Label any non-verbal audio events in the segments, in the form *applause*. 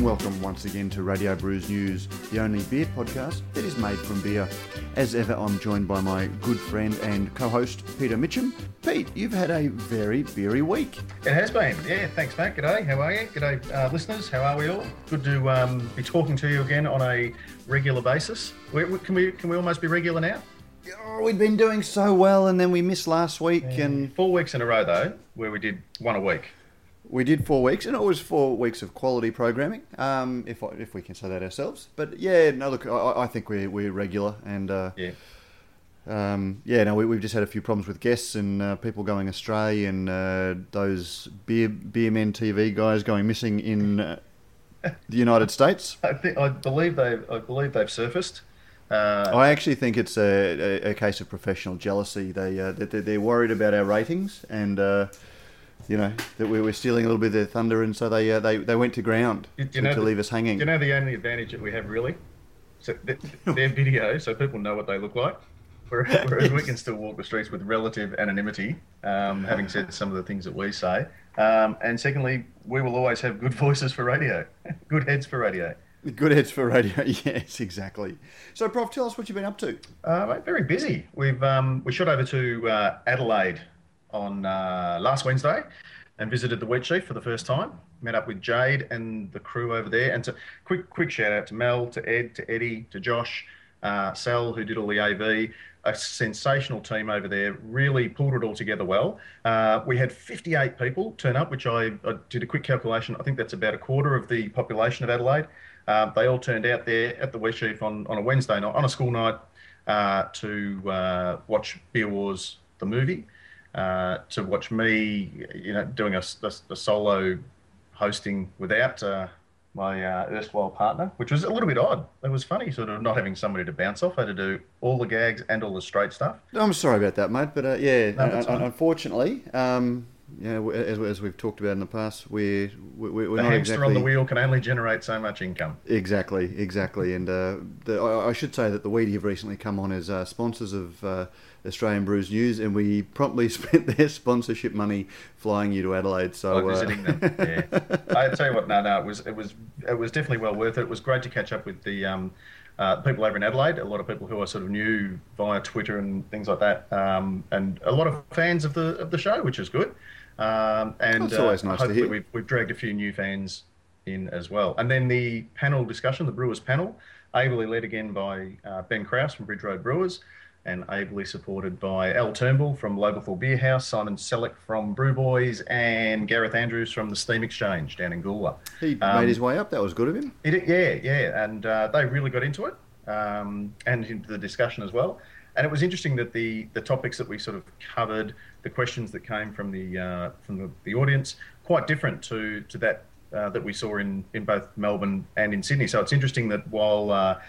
and welcome once again to Radio Brews News, the only beer podcast that is made from beer. As ever, I'm joined by my good friend and co host, Peter Mitchell. Pete, you've had a very beery week. It has been. Yeah, thanks, Matt. G'day. How are you? G'day, uh, listeners. How are we all? Good to um, be talking to you again on a regular basis. We, we, can, we, can we almost be regular now? Oh, we'd been doing so well, and then we missed last week, and Four weeks in a row, though, where we did one a week. We did four weeks, and it was four weeks of quality programming, um, if I, if we can say that ourselves. But yeah, no, look, I, I think we're we're regular, and uh, Yeah. Um, yeah, no, we, we've just had a few problems with guests and uh, people going astray, and uh, those beer beer men TV guys going missing in uh, the United States. *laughs* I think I believe they I believe they've surfaced. Uh, I actually think it's a, a, a case of professional jealousy. They uh, they're, they're worried about our ratings, and uh, you know that we were stealing a little bit of their thunder, and so they uh, they they went to ground you to, know to the- leave us hanging. you know the only advantage that we have really, so th- *laughs* their video, so people know what they look like. Whereas *laughs* whereas we can still walk the streets with relative anonymity, um, having said some of the things that we say. Um, and secondly, we will always have good voices for radio, *laughs* good heads for radio. Good heads for radio. yes, exactly. So, Prof, tell us what you've been up to. Uh, very busy. We've um, we shot over to uh, Adelaide on uh, last Wednesday and visited the Wheat Sheaf for the first time. Met up with Jade and the crew over there. And so, quick quick shout out to Mel, to Ed, to Eddie, to Josh, uh, Sal, who did all the AV. A sensational team over there. Really pulled it all together well. Uh, we had 58 people turn up, which I, I did a quick calculation. I think that's about a quarter of the population of Adelaide. Uh, they all turned out there at the Wheat Sheaf on, on a Wednesday night, on a school night, uh, to uh, watch Beer Wars, the movie, uh, to watch me, you know, doing a, a, a solo hosting without uh, my uh, erstwhile partner, which was a little bit odd. It was funny, sort of not having somebody to bounce off. I had to do all the gags and all the straight stuff. I'm sorry about that, mate, but uh, yeah, No, un- unfortunately, um, know, as, as we've talked about in the past, we're we're, we're the not hamster exactly on the wheel can only generate so much income. exactly exactly. And uh, the, I, should say that the Wheaty have recently come on as uh, sponsors of uh, Australian Brews News, and we promptly *laughs* spent their sponsorship money flying you to Adelaide. So uh, visiting them. *laughs* Yeah, I tell you what, no, no, it was it was it was definitely well worth it. It was great to catch up with the um, uh, people over in Adelaide. A lot of people who I sort of knew via Twitter and things like that, um, and a lot of fans of the of the show, which is good. Um, and That's always nice to hopefully hear. We've, we've dragged a few new fans in as well. And then the panel discussion, the Brewers panel, ably led again by uh, Ben Kraus from Bridge Road Brewers, and ably supported by Al Turnbull from Lobethal Bierhaus, Simon Selleck from Brew Boys, and Gareth Andrews from the Steam Exchange down in Goolwa. he Um, made his way up. That was good of him. It, yeah, yeah, and uh, they really got into it um, and into the discussion as well. And it was interesting that the the topics that we sort of covered, the questions that came from the uh, from the, the audience, quite different to to that uh, that we saw in in both Melbourne and in Sydney. So it's interesting that while uh,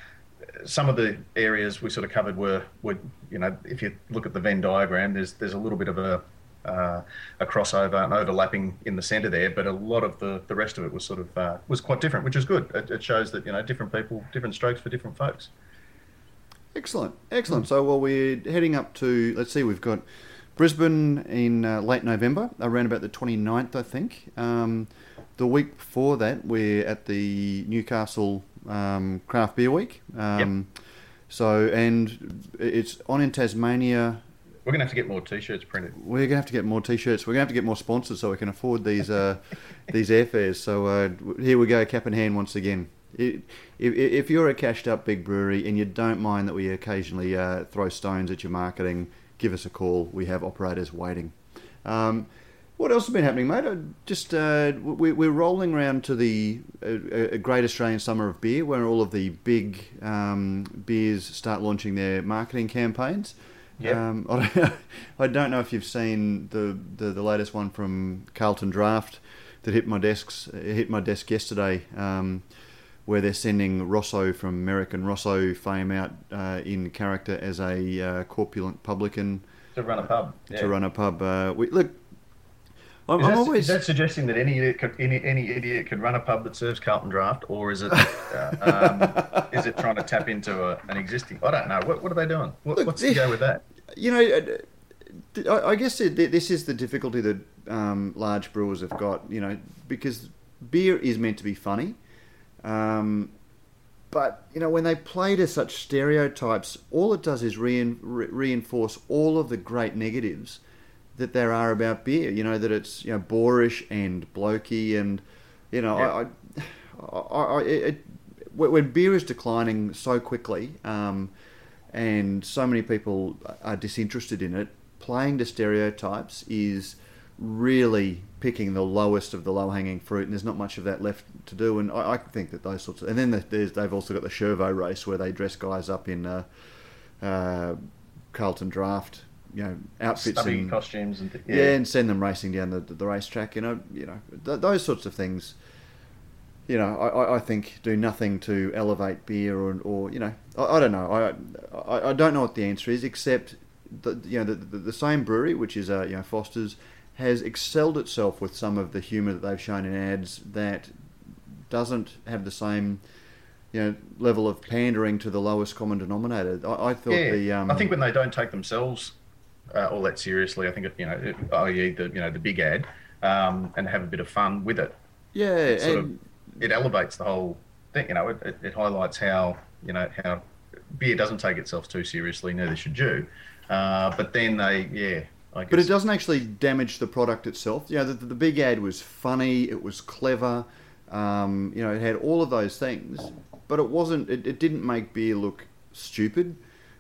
some of the areas we sort of covered were were you know if you look at the Venn diagram, there's there's a little bit of a uh, a crossover and overlapping in the centre there, but a lot of the, the rest of it was sort of uh, was quite different, which is good. It, it shows that you know different people, different strokes for different folks. Excellent, excellent. So, well, we're heading up to, let's see, we've got Brisbane in uh, late November, around about the 29th, I think. Um, the week before that, we're at the Newcastle um, Craft Beer Week. Um, So, and it's on in Tasmania. We're gonna have to get more T-shirts printed. We're going to have to get more T-shirts. We're going to have to get more sponsors so we can afford these uh, *laughs* these airfares. So uh, here we go, cap in hand once again. If, if, if you're a cashed up big brewery and you don't mind that we occasionally uh, throw stones at your marketing, give us a call. We have operators waiting. Um, what else has been happening, mate? Uh, Just uh, we, we're rolling around to the uh, uh, Great Australian Summer of Beer, where all of the big um, beers start launching their marketing campaigns. Yep. Um, I, *laughs* don't, I don't know if you've seen the, the, the latest one from Carlton Draft that hit my desks hit my desk yesterday, um, where they're sending Rosso from American Rosso fame out uh, in character as a uh, corpulent publican To run a pub. to run a pub. Uh, we, look, I'm, Is I'm that, always is that suggesting that any idiot could, any, any idiot could run a pub that serves Carlton Draft, or is it uh, um, *laughs* is it trying to tap into a, an existing? I don't know. What, what are they doing? What, Look, what's the go with that? you know, uh, I I guess it- this is the difficulty that um, large brewers have got. You know, because beer is meant to be funny, Um, but you know, when they play to such stereotypes, all it does is rein, re- reinforce all of the great negatives that there are about beer. You know that it's you know boorish and blokey, and you know Yeah. I, I, I, it, it, when beer is declining so quickly, um, and so many people are disinterested in it, playing to stereotypes is really picking the lowest of the low hanging fruit, and there's not much of that left to do. And I, I think that those sorts of, and then there's, they've also got the Chervo race where they dress guys up in uh, uh, Carlton Draft, you know, outfits Stubby and costumes and th- yeah. and send them racing down the, the racetrack. You know, you know th- those sorts of things. You know, I, I- I think do nothing to elevate beer or, or you know, I, I don't know. I, I I don't know what the answer is, except that you know the, the, the same brewery, which is uh, you know Foster's, has excelled itself with some of the humour that they've shown in ads that doesn't have the same you know level of pandering to the lowest common denominator. I, I thought Yeah, the um, I think when they don't take themselves uh, all that seriously, I think it, you know, it, i.e. the you know the big ad, um, and have a bit of fun with it, yeah, sort and, of it elevates the whole thing. You know, it, it, it highlights how you know how beer doesn't take itself too seriously. Neither should you. Uh, but then they, yeah. But it doesn't actually damage the product itself. You know, the, the big ad was funny, it was clever, um, you know, it had all of those things, but it wasn't. It, it didn't make beer look stupid.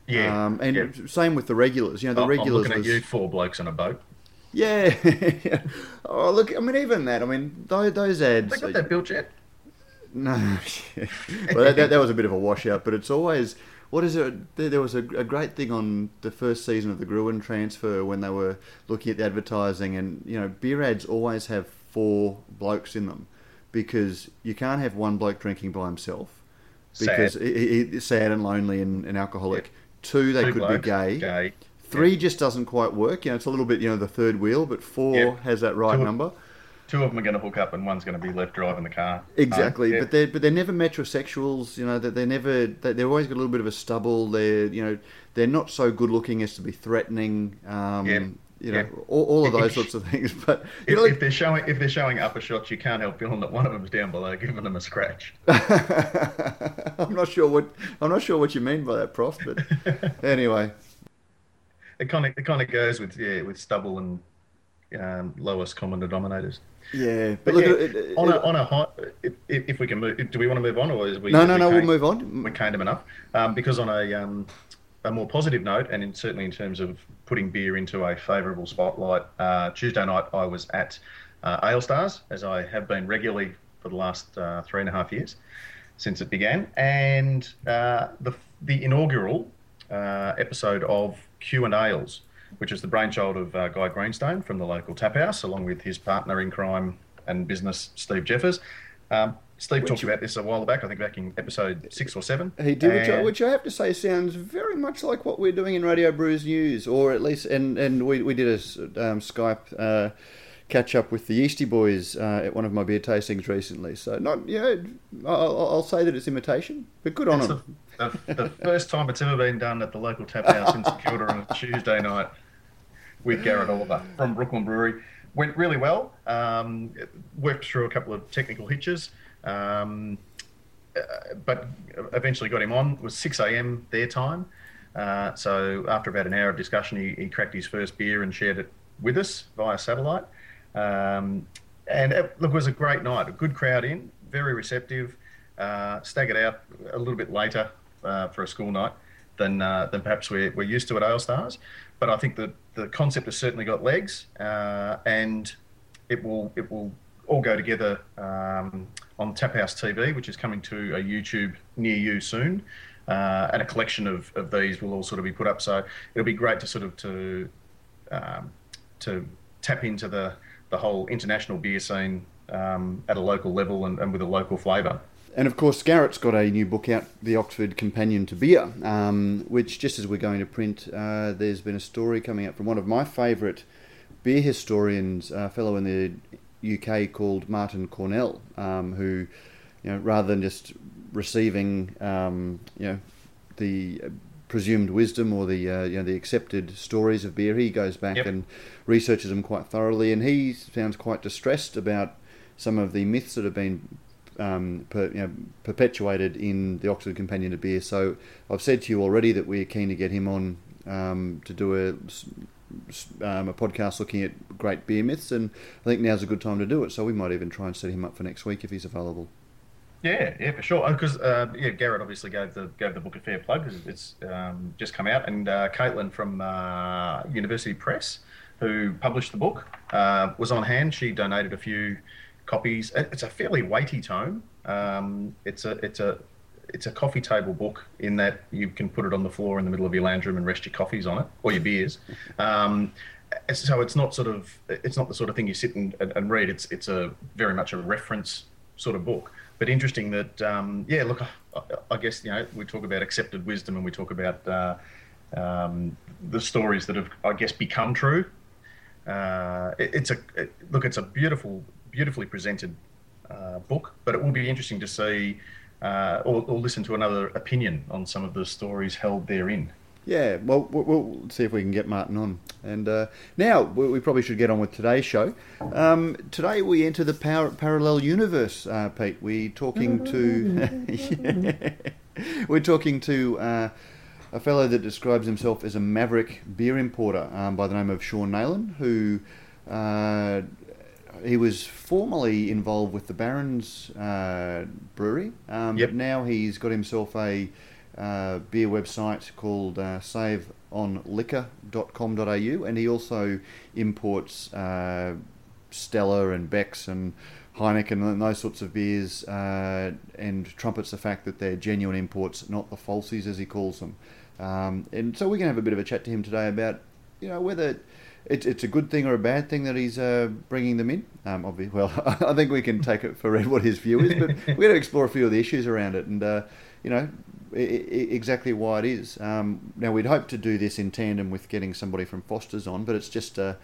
Yeah, Um, and yeah. same with the regulars. You know, the Oh, I'm regulars looking at you, four blokes on a boat. yeah. *laughs* oh look, I mean, even that. I mean, those, those ads. They got that built yet? No, *laughs* well, that, that, that was a bit of a washout, but it's always what is it? There, was a, a great thing on the first season of the Gruen transfer when they were looking at the advertising, and you know, beer ads always have four blokes in them because you can't have one bloke drinking by himself because Sad. he, he, he's sad and lonely and, and alcoholic. Two, they Two could blokes, be gay. Gay. Three just doesn't quite work. You know, it's a little bit you know the third wheel, but four Yeah. has that right Two- number. Two of them are going to hook up, and one's going to be left driving the car. Exactly, Um, yeah. but they're but they're never metrosexuals. You know, that they're never they- they've always got a little bit of a stubble. They're you know they're not so good looking as to be threatening. Um, Yeah, You know, yeah. all, all of those sorts of things. *laughs* But If, know, if they're showing if they're showing upper shots, you can't help feeling that one of them's down below, giving them a scratch. *laughs* I'm not sure what I'm not sure what you mean by that, Prof. But *laughs* anyway, It kind of it kind of goes with yeah with stubble and um, lowest common denominators. Yeah. But, But look, yeah, at it, on a on a high, if, if we can move, do we want to move on or is we? no, we no, no. We'll move on. We caned them enough um, because on a um, a more positive note, and in, certainly in terms of putting beer into a favourable spotlight, uh, Tuesday night I was at uh, Ale Stars, as I have been regularly for the last uh, three and a half years since it began, and uh, the the inaugural uh, episode of Q and Ales, which is the brainchild of uh, Guy Greenstone from the local tap house, along with his partner in crime and business, Steve Jeffares. Um, Steve talked about this a while back, I think back in episode six or seven. He did, which I, which I have to say sounds very much like what we're doing in Radio Brews News, or at least, and and we, we did a um, Skype uh, catch up with the Yeasty Boys uh, at one of my beer tastings recently. So not, know, I'll, I'll say that it's imitation, but good on It's them. the, the, the first time it's ever been done at the local tap house in St Kilda on a Tuesday night with Garrett Oliver from Brooklyn Brewery. Went really well. Um, worked through a couple of technical hitches, um, uh, but eventually got him on. It was 6 a.m. their time. Uh, so after about an hour of discussion, he, he cracked his first beer and shared it with us via satellite. Um, and it, look, it was a great night. A good crowd in, very receptive. Uh, staggered out a little bit later uh, for a school night than uh, than perhaps we're, we're used to at Ale Stars. But I think that the concept has certainly got legs, uh, and it will it will all go together um, on Tap House TV, which is coming to a YouTube near you soon. Uh, and a collection of, of these will all sort of be put up. So it'll be great to sort of to um, to tap into the the whole international beer scene um, at a local level and, and with a local flavour. And of course, Garrett's got a new book out, The Oxford Companion to Beer, um, which just as we're going to print, uh, there's been a story coming out from one of my favourite beer historians, a fellow in the UK called Martyn Cornell, um, who, you know, rather than just receiving, um, you know, the presumed wisdom or the uh, you know the accepted stories of beer, he goes back Yep. and researches them quite thoroughly, and he sounds quite distressed about some of the myths that have been um, per, you know, perpetuated in the Oxford Companion to Beer. So I've said to you already that we're keen to get him on um, to do a, um, a podcast looking at great beer myths, and I think now's a good time to do it. So we might even try and set him up for next week if he's available. Yeah, yeah, for sure. Because uh, yeah, Garrett obviously gave the gave the book a fair plug because it's um, just come out, and uh, Caitlin from uh, University Press, who published the book, uh, was on hand. She donated a few copies. It's a fairly weighty tome. Um, it's a it's a it's a coffee table book in that you can put it on the floor in the middle of your lounge room and rest your coffees on it or your beers. Um, so it's not sort of it's not the sort of thing you sit and, and read. It's it's a very much a reference sort of book. But interesting that um, yeah, look, I, I, guess you know we talk about accepted wisdom and we talk about uh, um, the stories that have I guess become true. Uh, it, it's a it, look, it's a beautiful, beautifully presented uh, book, but it will be interesting to see uh, or, or, listen to another opinion on some of the stories held therein. Yeah, well, we'll see if we can get Martin on. And uh, now we probably should get on with today's show. Um, today we enter the par- parallel universe, uh, Pete. We're talking to *laughs* we're talking to uh, a fellow that describes himself as a maverick beer importer um, by the name of Sean Nayland, who uh, he was formerly involved with the Barons uh, Brewery, um, yep. but now he's got himself a uh, beer website called uh, saveonliquor.com.au, and he also imports uh, Stella and Beck's and Heineken and those sorts of beers, uh, and trumpets the fact that they're genuine imports, not the falsies as he calls them. Um, and so we're going to have a bit of a chat to him today about, you know, whether it's it's a good thing or a bad thing that he's uh, bringing them in. Um, obviously, well, *laughs* I think we can take it for what his view is, but we're going to explore a few of the issues around it, and uh, you know, I- I- exactly why it is. Um, now, we'd hope to do this in tandem with getting somebody from Foster's on, but it's just uh,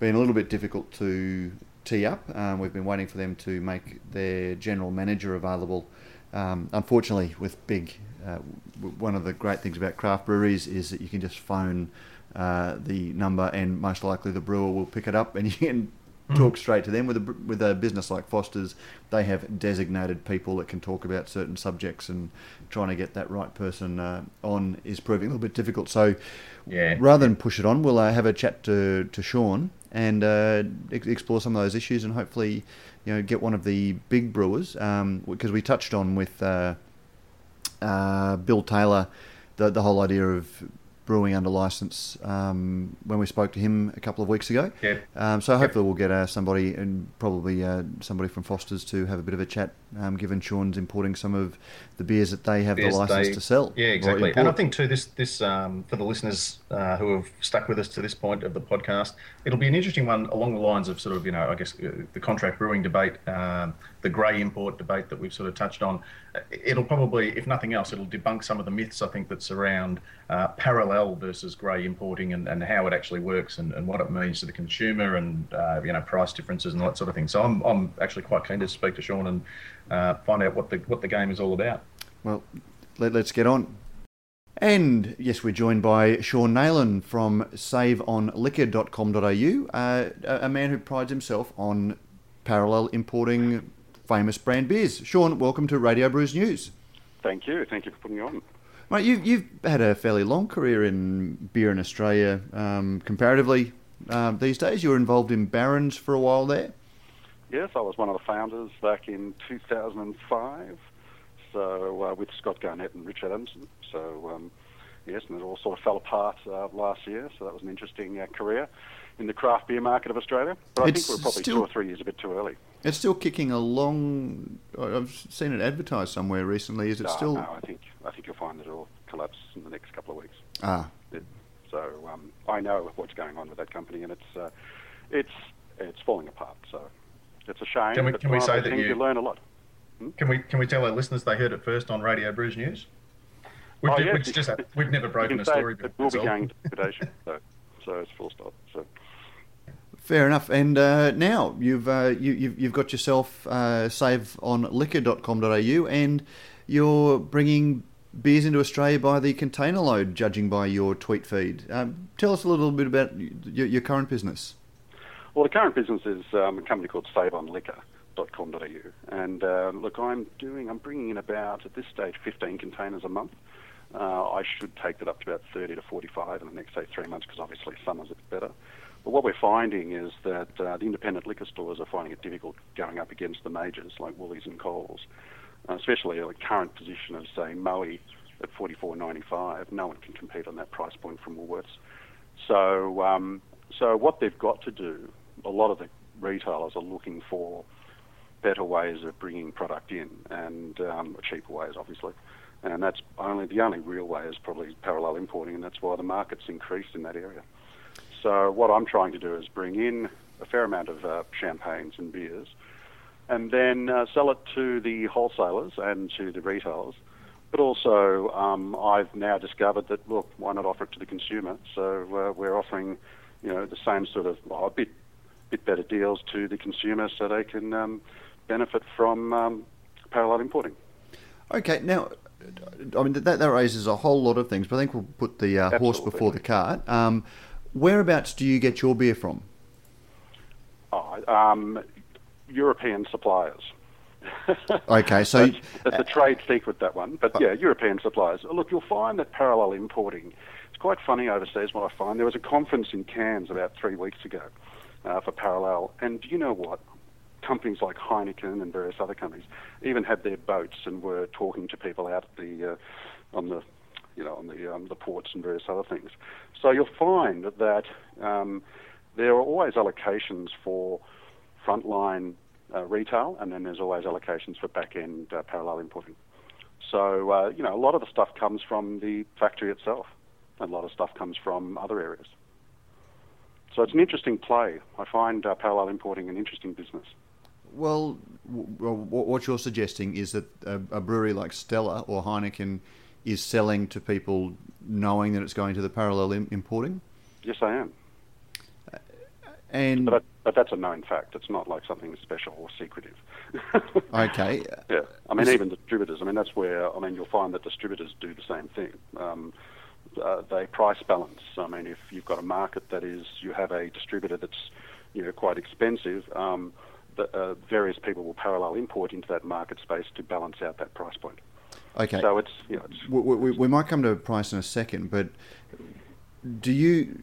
been a little bit difficult to tee up. Um, we've been waiting for them to make their general manager available. Um, unfortunately, with big, uh, one of the great things about craft breweries is that you can just phone uh, the number, and most likely the brewer will pick it up, and *laughs* you can mm. talk straight to them. With a with a business like Foster's, they have designated people that can talk about certain subjects, and trying to get that right person uh, on is proving a little bit difficult. So, yeah. rather than push it on, we'll uh, have a chat to to Sean and uh, explore some of those issues, and hopefully, you know, get one of the big brewers because um, we touched on with. Uh, uh, Bill Taylor, the the whole idea of brewing under license um, when we spoke to him a couple of weeks ago. Yeah. Um, so hopefully we'll get uh, somebody and probably uh, somebody from Foster's to have a bit of a chat, um, given Sean's importing some of the beers that they have beers the license they, to sell. Yeah, exactly. And I think too, this this um, for the listeners uh, who have stuck with us to this point of the podcast, it'll be an interesting one along the lines of sort of you know I guess uh, the contract brewing debate, um, the grey import debate that we've sort of touched on. It'll probably, if nothing else, it'll debunk some of the myths I think that surround uh, parallel versus grey importing and, and how it actually works and, and what it means to the consumer and uh, you know price differences and all that sort of thing. So I'm, I'm actually quite keen to speak to Sean and uh, find out what the what the game is all about. Well, let, us get on. And yes, we're joined by Sean Nayland from saveonliquor.com.au, uh, a man who prides himself on parallel importing famous brand beers. Sean, welcome to Radio Brews News. Thank you. Thank you for putting me on. Mate, you, you've had a fairly long career in beer in Australia, um, comparatively um, these days. You were involved in Barons for a while there. Yes, I was one of the founders back in 2005 so uh, with Scott Garnett and Rich Adamson. So um, yes, and it all sort of fell apart uh, last year. So that was an interesting uh, career in the craft beer market of Australia. But it's I think we're probably still, two or three years a bit too early. It's still kicking along. I've seen it advertised somewhere recently. Is it no, still? No, I think I think you'll find that it'll collapse in the next couple of weeks. Ah. It, so um, I know what's going on with that company, and it's uh, it's it's falling apart. So it's a shame. Can we, can we say that you, you learn a lot? Can we can we tell our listeners they heard it first on Radio Brews News? We've, oh, yes. just, we've never broken a story. It will be going to liquidation, so, so it's full stop. So. Fair enough. And uh, now you've uh, you, have you've, you've got yourself uh, saveonliquor.com.au and you're bringing beers into Australia by the container load, judging by your tweet feed. Um, tell us a little bit about your, your, current business. Well, the current business is um, a company called Save on Liquor parallel.com.au. And uh, look, I'm doing, I'm bringing in about at this stage 15 containers a month. Uh, I should take that up to about 30 to 45 in the next say three months because obviously summer's a bit better. But what we're finding is that uh, the independent liquor stores are finding it difficult going up against the majors like Woolies and Coles, uh, especially the current position of say Moe at 44.95. No one can compete on that price point from Woolworths. So, um, so what they've got to do, a lot of the retailers are looking for better ways of bringing product in and um, cheaper ways, obviously. And that's only the only real way is probably parallel importing, and that's why the market's increased in that area. So what I'm trying to do is bring in a fair amount of uh, champagnes and beers, and then uh, sell it to the wholesalers and to the retailers. But also, um, I've now discovered that look, why not offer it to the consumer? So uh, we're offering, you know, the same sort of well, a bit, bit better deals to the consumer, so they can um, benefit from um, parallel importing. Okay, now I mean that, that raises a whole lot of things, but I think we'll put the uh, horse before the cart. Um, whereabouts do you get your beer from? Oh, um, European suppliers. *laughs* okay, so it's, a trade secret that one, but yeah, European suppliers. Look, you'll find that parallel importing. It's quite funny overseas. What I find there was a conference in Cairns about three weeks ago uh, for parallel, and do you know what? Companies like Heineken and various other companies even had their boats and were talking to people out at the uh, on the you know on the um, the ports and various other things. So you'll find that um, there are always allocations for frontline uh, retail, and then there's always allocations for back end uh, parallel importing. So uh, you know a lot of the stuff comes from the factory itself, and a lot of stuff comes from other areas. So it's an interesting play. I find uh, parallel importing an interesting business. Well, what you're suggesting is that a, brewery like Stella or Heineken is selling to people knowing that it's going to the parallel importing? Yes, I am. And but, but, that's a known fact. It's not like something special or secretive. *laughs* okay. Yeah. I mean, even distributors. I mean, that's where I mean you'll find that distributors do the same thing. Um, uh, they price balance. I mean, if you've got a market that is you have a distributor that's you know quite expensive. Um, uh, various people will parallel import into that market space to balance out that price point. Okay. So it's, you know, it's we, we, we, might come to price in a second, but do you,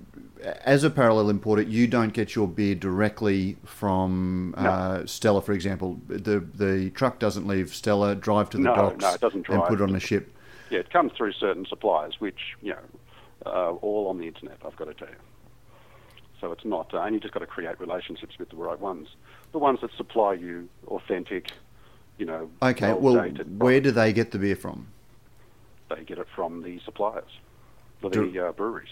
as a parallel importer, you don't get your beer directly from uh. Stella, for example. The the truck doesn't leave Stella, drive to the no, docks, no, it doesn't drive. and put it on a ship. Yeah, it comes through certain suppliers, which you know, uh, all on the internet. I've got to tell you. So it's not, uh, and you just got to create relationships with the right ones the ones that supply you authentic, you know. Okay, well, where do they get the beer from? They get it from the suppliers, the uh, breweries.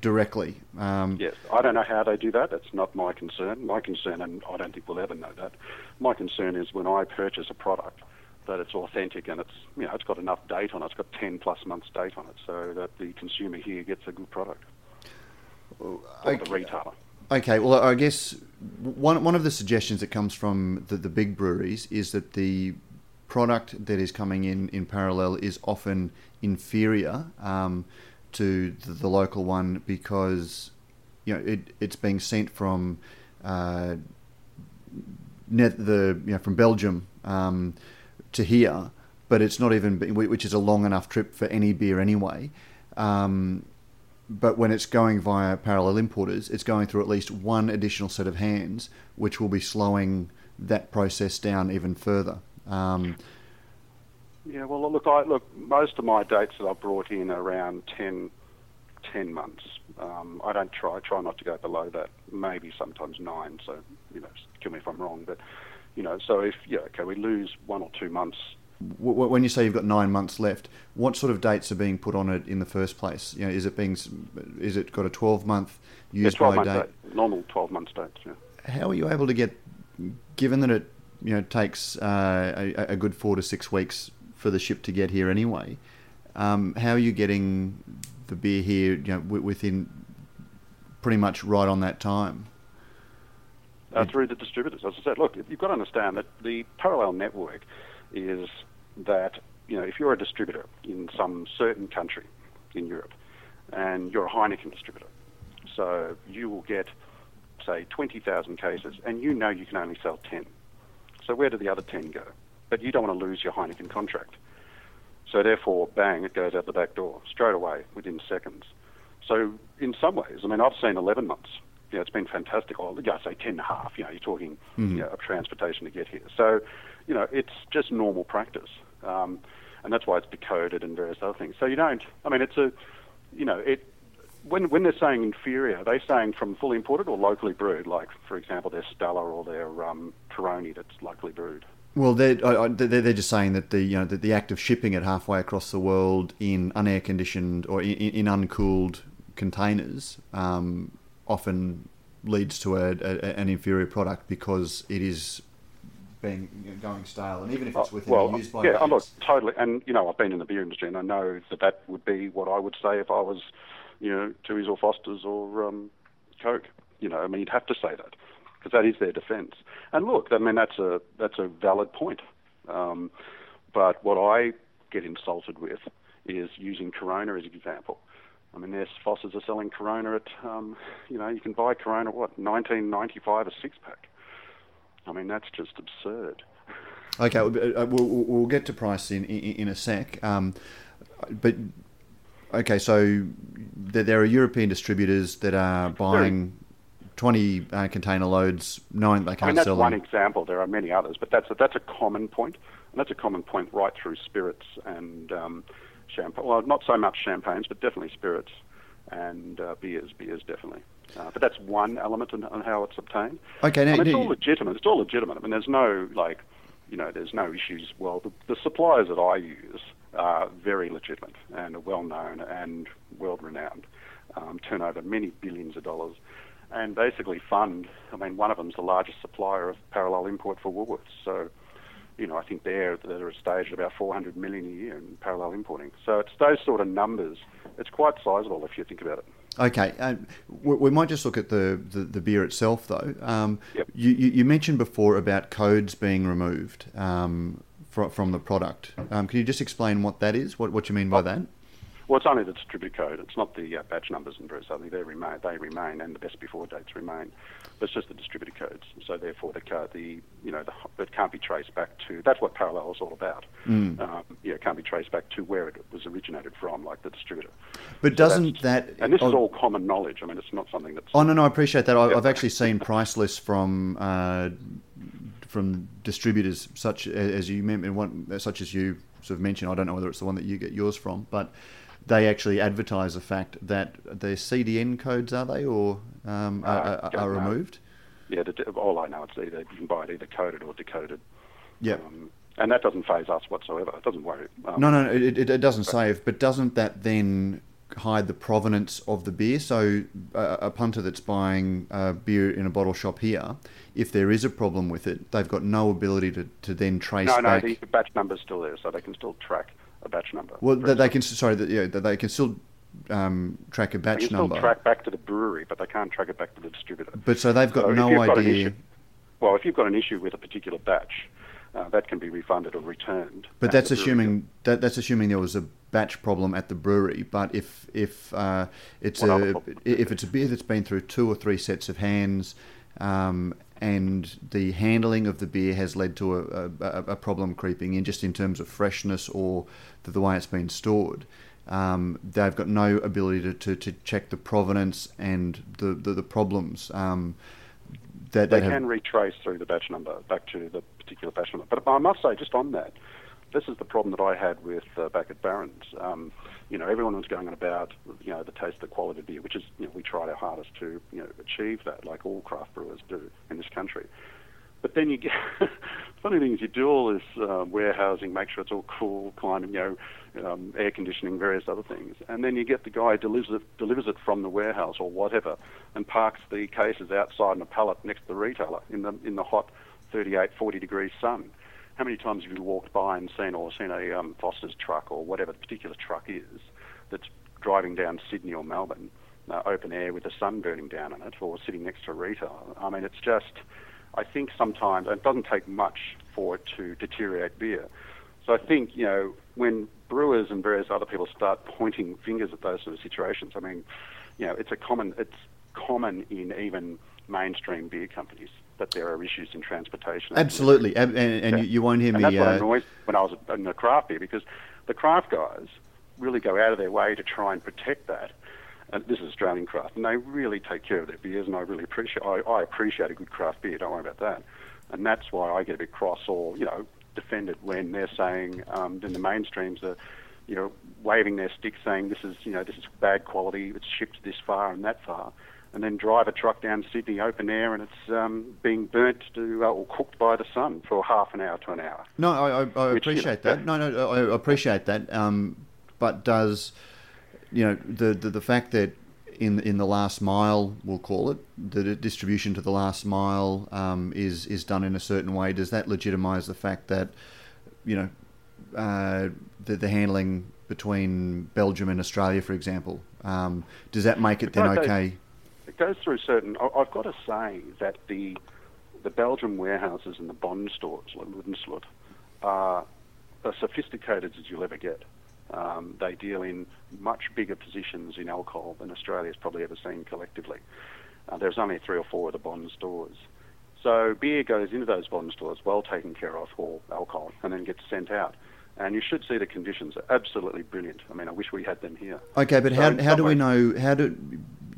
Directly. Um, yes, I don't know how they do that. That's not my concern. My concern, and I don't think we'll ever know that. My concern is when I purchase a product that it's authentic and it's you know it's got enough date on it. It's got ten plus months date on it, so that the consumer here gets a good product. Okay. the retailer. Okay, well, I guess one one of the suggestions that comes from the, the big breweries is that the product that is coming in in parallel is often inferior um, to the, the, local one because you know it, it's being sent from uh, net the you know from Belgium um, to here, but it's not even which is a long enough trip for any beer anyway. Um, but when it's going via parallel importers, it's going through at least one additional set of hands, which will be slowing that process down even further. Um, yeah, well, look, I, look, most of my dates that I've brought in are around 10, 10 months. Um, I don't try, try not to go below that, maybe sometimes nine, so, you know, kill me if I'm wrong, but, you know, so if, yeah, okay, we lose one or two months when you say you've got nine months left, what sort of dates are being put on it in the first place? You know, is it being, is it got a twelve month use yeah, 12 by date? date? Normal twelve month dates. Yeah. How are you able to get, given that it you know takes uh, a, a, good four to six weeks for the ship to get here anyway? Um, how are you getting the beer here? You know, within pretty much right on that time. Uh, through the distributors, as I said, look, you've got to understand that the parallel network is that you know if you're a distributor in some certain country in Europe, and you're a Heineken distributor, so you will get say 20,000 cases, and you know you can only sell 10. So where do the other 10 go? But you don't want to lose your Heineken contract. So therefore, bang, it goes out the back door straight away within seconds. So in some ways, I mean, I've seen 11 months. You know, it's been fantastic. Or yeah, say 10 and a half. You know, you're talking mm-hmm. you know, of transportation to get here. So, you know, it's just normal practice. Um, and that's why it's decoded and various other things. So you don't, I mean, it's a, you know, it, when, when they're saying inferior, are they saying from fully imported or locally brewed? Like, for example, their Stella or their um, Peroni that's locally brewed. Well, they're, they're just saying that the you know the, the act of shipping it halfway across the world in unair conditioned or in, in uncooled containers um, often leads to a, a, an inferior product because it is being going stale, and even if it's within well, the by yeah, I'm not totally. And you know, I've been in the beer industry, and I know that that would be what I would say if I was, you know, Tooheys or Foster's or um, Coke. You know, I mean, you'd have to say that because that is their defence. And look, I mean, that's a that's a valid point. Um, but what I get insulted with is using Corona as an example. I mean, their Foster's are selling Corona at, um, you know, you can buy Corona what, 19.95 a six pack. I mean, that's just absurd. Okay, we'll, we'll get to price in in, in a sec. Um, but okay, so there are European distributors that are buying 20 uh, container loads, knowing they can't I mean, that's sell one them. example. There are many others, but that's a, that's a common point. point, and that's a common point right through spirits and um, champagne. Well, not so much champagnes, but definitely spirits and uh, beers. Beers definitely. Uh, but that's one element on, on how it's obtained. Okay, now, I mean, it's all legitimate. It's all legitimate. I mean, there's no like, you know, there's no issues. Well, the, the suppliers that I use are very legitimate and are well known and world renowned. Um, turn over many billions of dollars and basically fund. I mean, one of them is the largest supplier of parallel import for Woolworths. So, you know, I think they're they're at a stage at about 400 million a year in parallel importing. So it's those sort of numbers. It's quite sizable if you think about it. Okay, uh, we, we, might just look at the, the, the beer itself, though. Um, yep. you, you, mentioned before about codes being removed um, from, from the product. Um, can you just explain what that is? What, what you mean by that? Well, it's only the distributor code. It's not the uh, batch numbers and Bruce. They remain, they remain, and the best before dates remain. But it's just the distributor codes. So therefore, the the you know, the, it can't be traced back to. That's what parallel is all about. Mm. Um, yeah, it can't be traced back to where it was originated from, like the distributor. But so doesn't that? And this oh, is all common knowledge. I mean, it's not something that's. Oh no, no, I appreciate that. I, have actually seen price lists from. Uh, from distributors such as you such as you sort of mentioned. I don't know whether it's the one that you get yours from, but they actually advertise the fact that their CDN codes are they or um, uh, are, are, removed. Yeah, the, all I know it's either you can buy it either coded or decoded. Yeah. Um, and that doesn't phase us whatsoever. It doesn't worry. Um, no, no, it, it, it doesn't save. But doesn't that then hide the provenance of the beer? So uh, a punter that's buying uh, beer in a bottle shop here, if there is a problem with it, they've got no ability to, to then trace no, back. No, the batch number's still there, so they can still track a batch number. Well, that they can sorry that yeah that they can still um, track a batch number. they can number. Still track back to the brewery, but they can't track it back to the distributor. But so they've got so no idea. Got issue, well, if you've got an issue with a particular batch, uh, that can be refunded or returned. But that's assuming that, that's assuming there was a batch problem at the brewery. But if if uh, it's a if it's a beer that's been through two or three sets of hands, um, and the handling of the beer has led to a, a, a, problem creeping in just in terms of freshness or the, the way it's been stored. Um, they've got no ability to, to, to, check the provenance and the, the, the problems. Um, that they can have... retrace through the batch number back to the particular batch number. But I must say, just on that, this is the problem that I had with uh, back at Barons. Um, you know, everyone was going on about, you know, the taste, the quality of beer, which is, you know, we tried our hardest to, you know, achieve that, like all craft brewers do in this country. But then you get, *laughs* funny thing is you do all this uh, warehousing, make sure it's all cool, climbing, you know, um, air conditioning, various other things, and then you get the guy delivers it, delivers it from the warehouse or whatever, and parks the cases outside in a pallet next to the retailer in the in the hot 38, 40 degrees sun how many times have you walked by and seen or seen a um, Foster's truck or whatever the particular truck is that's driving down Sydney or Melbourne, uh, open air with the sun burning down on it, or sitting next to a retailer? I mean, it's just, I think sometimes it doesn't take much for it to deteriorate beer. So I think you know when brewers and various other people start pointing fingers at those sort of situations, I mean, you know, it's a common, it's common in even mainstream beer companies that there are issues in transportation. Absolutely, and, and, and Yeah. you, you won't hear And me. that's what uh, annoys when I was in the craft beer because the craft guys really go out of their way to try and protect that. And this is Australian craft, and they really take care of their beers, and I really appreciate. I, I appreciate a good craft beer. Don't worry about that. And that's why I get a bit cross or you know defend it when they're saying um, then the mainstreams are you know waving their stick saying this is you know this is bad quality. It's shipped this far and that far. And then drive a truck down Sydney open air, and it's um, being burnt to uh, or cooked by the sun for half an hour to an hour. No, I, I, I Which, you know, appreciate that. No, no, I appreciate that. Um, but does you know the, the the fact that in in the last mile, we'll call it, the distribution to the last mile um, is is done in a certain way. Does that legitimise the fact that you know uh, the the handling between Belgium and Australia, for example, um, does that make it then it okay? It goes through certain. I've got to say that the the Belgian warehouses and the Bond stores, like Ludenslut, are as sophisticated as you'll ever get. Um, they deal in much bigger positions in alcohol than Australia's probably ever seen collectively. Uh, there's only three or four of the Bond stores. So beer goes into those Bond stores well taken care of, or alcohol, and then gets sent out. And you should see the conditions are absolutely brilliant. I mean, I wish we had them here. Okay, but So how, how do we know? How do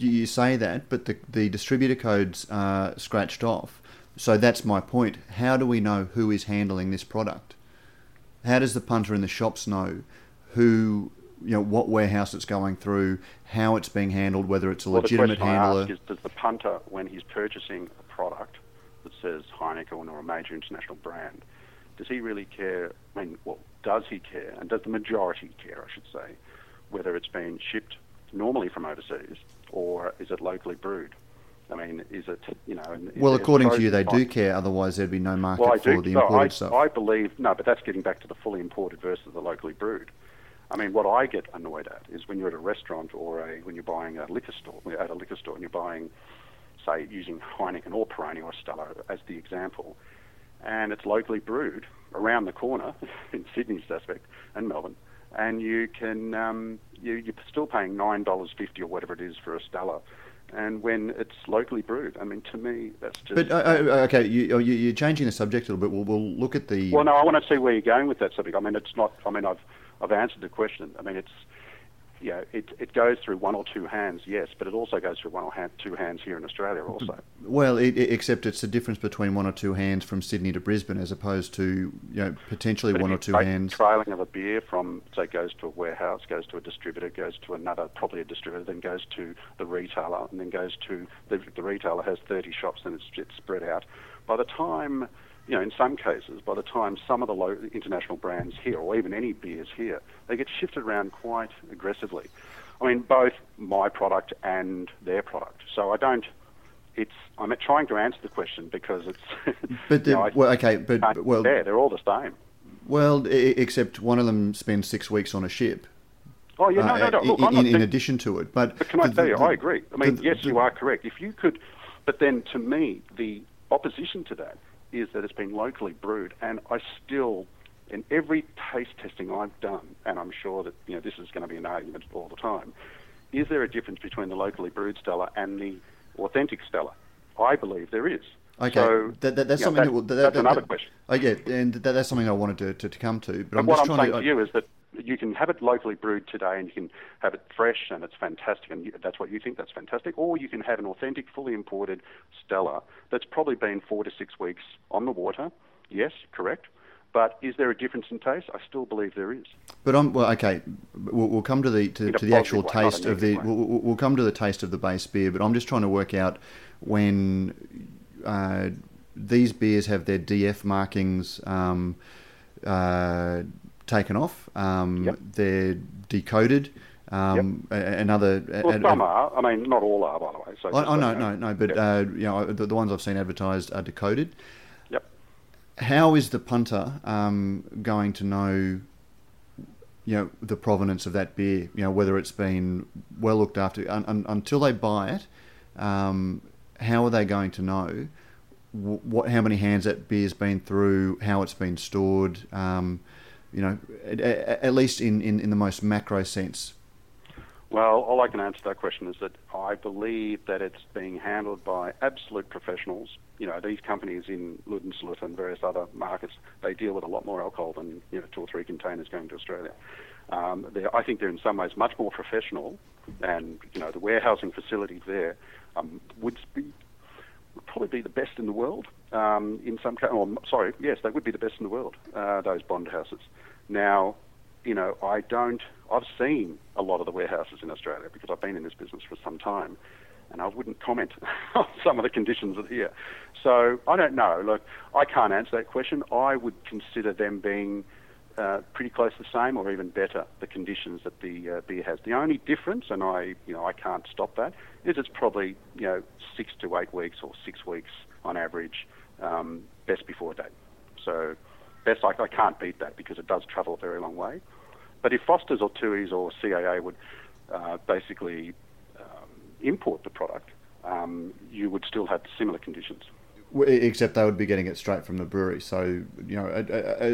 you say that? But the the distributor codes are scratched off. So that's my point. How do we know who is handling this product? How does the punter in the shops know who you know what warehouse it's going through, how it's being handled, whether it's a Well, the legitimate question I handler? ask is, does the punter, when he's purchasing a product that says Heineken or a major international brand, does he really care? I mean, well, does he care, and does the majority care, I should say, whether it's been shipped normally from overseas or is it locally brewed? I mean, is it you know? well, according to you, they do care. Otherwise, there'd be no market Well, for do. the imported I, stuff. I believe no, but that's getting back to the fully imported versus the locally brewed. I mean, what I get annoyed at is when you're at a restaurant or a when you're buying a liquor store at a liquor store and you're buying, say, using Heineken or Peroni or Stella as the example, and it's locally brewed around the corner *laughs* in Sydney's aspect and Melbourne, and you can um, you, you're still paying nine dollars fifty or whatever it is for a Stella. And when it's locally brewed, I mean, to me, that's just. but uh, uh, okay, you, you, you're changing the subject a little bit. We'll, we'll look at the. Well, no, I want to see where you're going with that subject. I mean, it's not. I mean, I've I've answered the question. I mean, it's you know, it it goes through one or two hands, yes, but it also goes through one or hand, two hands here in Australia also. Well, it, it- except it's the difference between one or two hands from Sydney to Brisbane, as opposed to you know potentially But one or two hands. Trailing of a beer from say goes to a warehouse, goes to a distributor, goes to another, probably a distributor, then goes to the retailer, and then goes to the, the retailer has 30 shops and it's, it's spread out. By the time, you know, in some cases, by the time some of the low, international brands here, or even any beers here, they get shifted around quite aggressively. I mean, both my product and their product. So I don't. It's. I'm trying to answer the question because it's. But *laughs* you know, I well, okay, but can't well, yeah, they're all the same. well, except one of them spends six weeks on a ship. Oh yeah, no, uh, no, no. Look, in, in saying- addition to it, but, But can I tell you, the- I agree. I mean, the- yes, the- you are correct. If you could, but then to me, the opposition to that is that it's been locally brewed, and I still, in every taste testing I've done, and I'm sure that you know this is going to be an argument all the time, is there a difference between the locally brewed Stella and the authentic Stella? I believe there is. Okay, So, that, that, that's you know, something. that- that, will- that, that's that- another question. Oh yeah, and that, that's something I wanted to, to, to come to. But But I'm what just I'm trying saying to. to you is that you can have it locally brewed today, and you can have it fresh, and it's fantastic, and that's what you think that's fantastic. Or you can have an authentic, fully imported Stella that's probably been four to six weeks on the water. Yes, correct. But is there a difference in taste? I still believe there is. But I'm well. Okay, we'll, we'll come to the to, to the actual way, taste of the. We'll, we'll we'll come to the taste of the base beer. But I'm just trying to work out when uh, these beers have their DF markings um, uh, taken off. Um, Yep. They're decoded. Um, a- Another. Well, some a- are. I mean, not all are, by the way. So I, just I so know, no, no, but Yeah. uh, you know the, the ones I've seen advertised are decoded. Yep. How is the punter um, going to know, you know, the provenance of that beer? You know, whether it's been well looked after un, un, until they buy it. Um, how are they going to know wh- what, how many hands that beer's been through, how it's been stored? Um, you know, at, at least in, in, in the most macro sense. Well, all I can answer that question is that I believe that it's being handled by absolute professionals. You know, these companies in Lud and and various other markets, they deal with a lot more alcohol than you know two or three containers going to Australia. Um, I think they're in some ways much more professional, and you know the warehousing facilities there um, would be probably be the best in the world. Um, in some, or, sorry, yes, they would be the best in the world. Uh, those bond houses. Now, you know, I don't. I've seen a lot of the warehouses in Australia because I've been in this business for some time, and I wouldn't comment *laughs* on some of the conditions here. So I don't know. Look, I can't answer that question. I would consider them being uh, pretty close to the same or even better the conditions that the uh, beer has. The only difference, and I, you know, I can't stop that, is it's probably you know six to eight weeks or six weeks on average um, best before date. So best I, I can't beat that because it does travel a very long way. But if Foster's or Tooheys or CAA would uh, basically um, import the product, um, you would still have similar conditions. Except they would be getting it straight from the brewery. So, you know,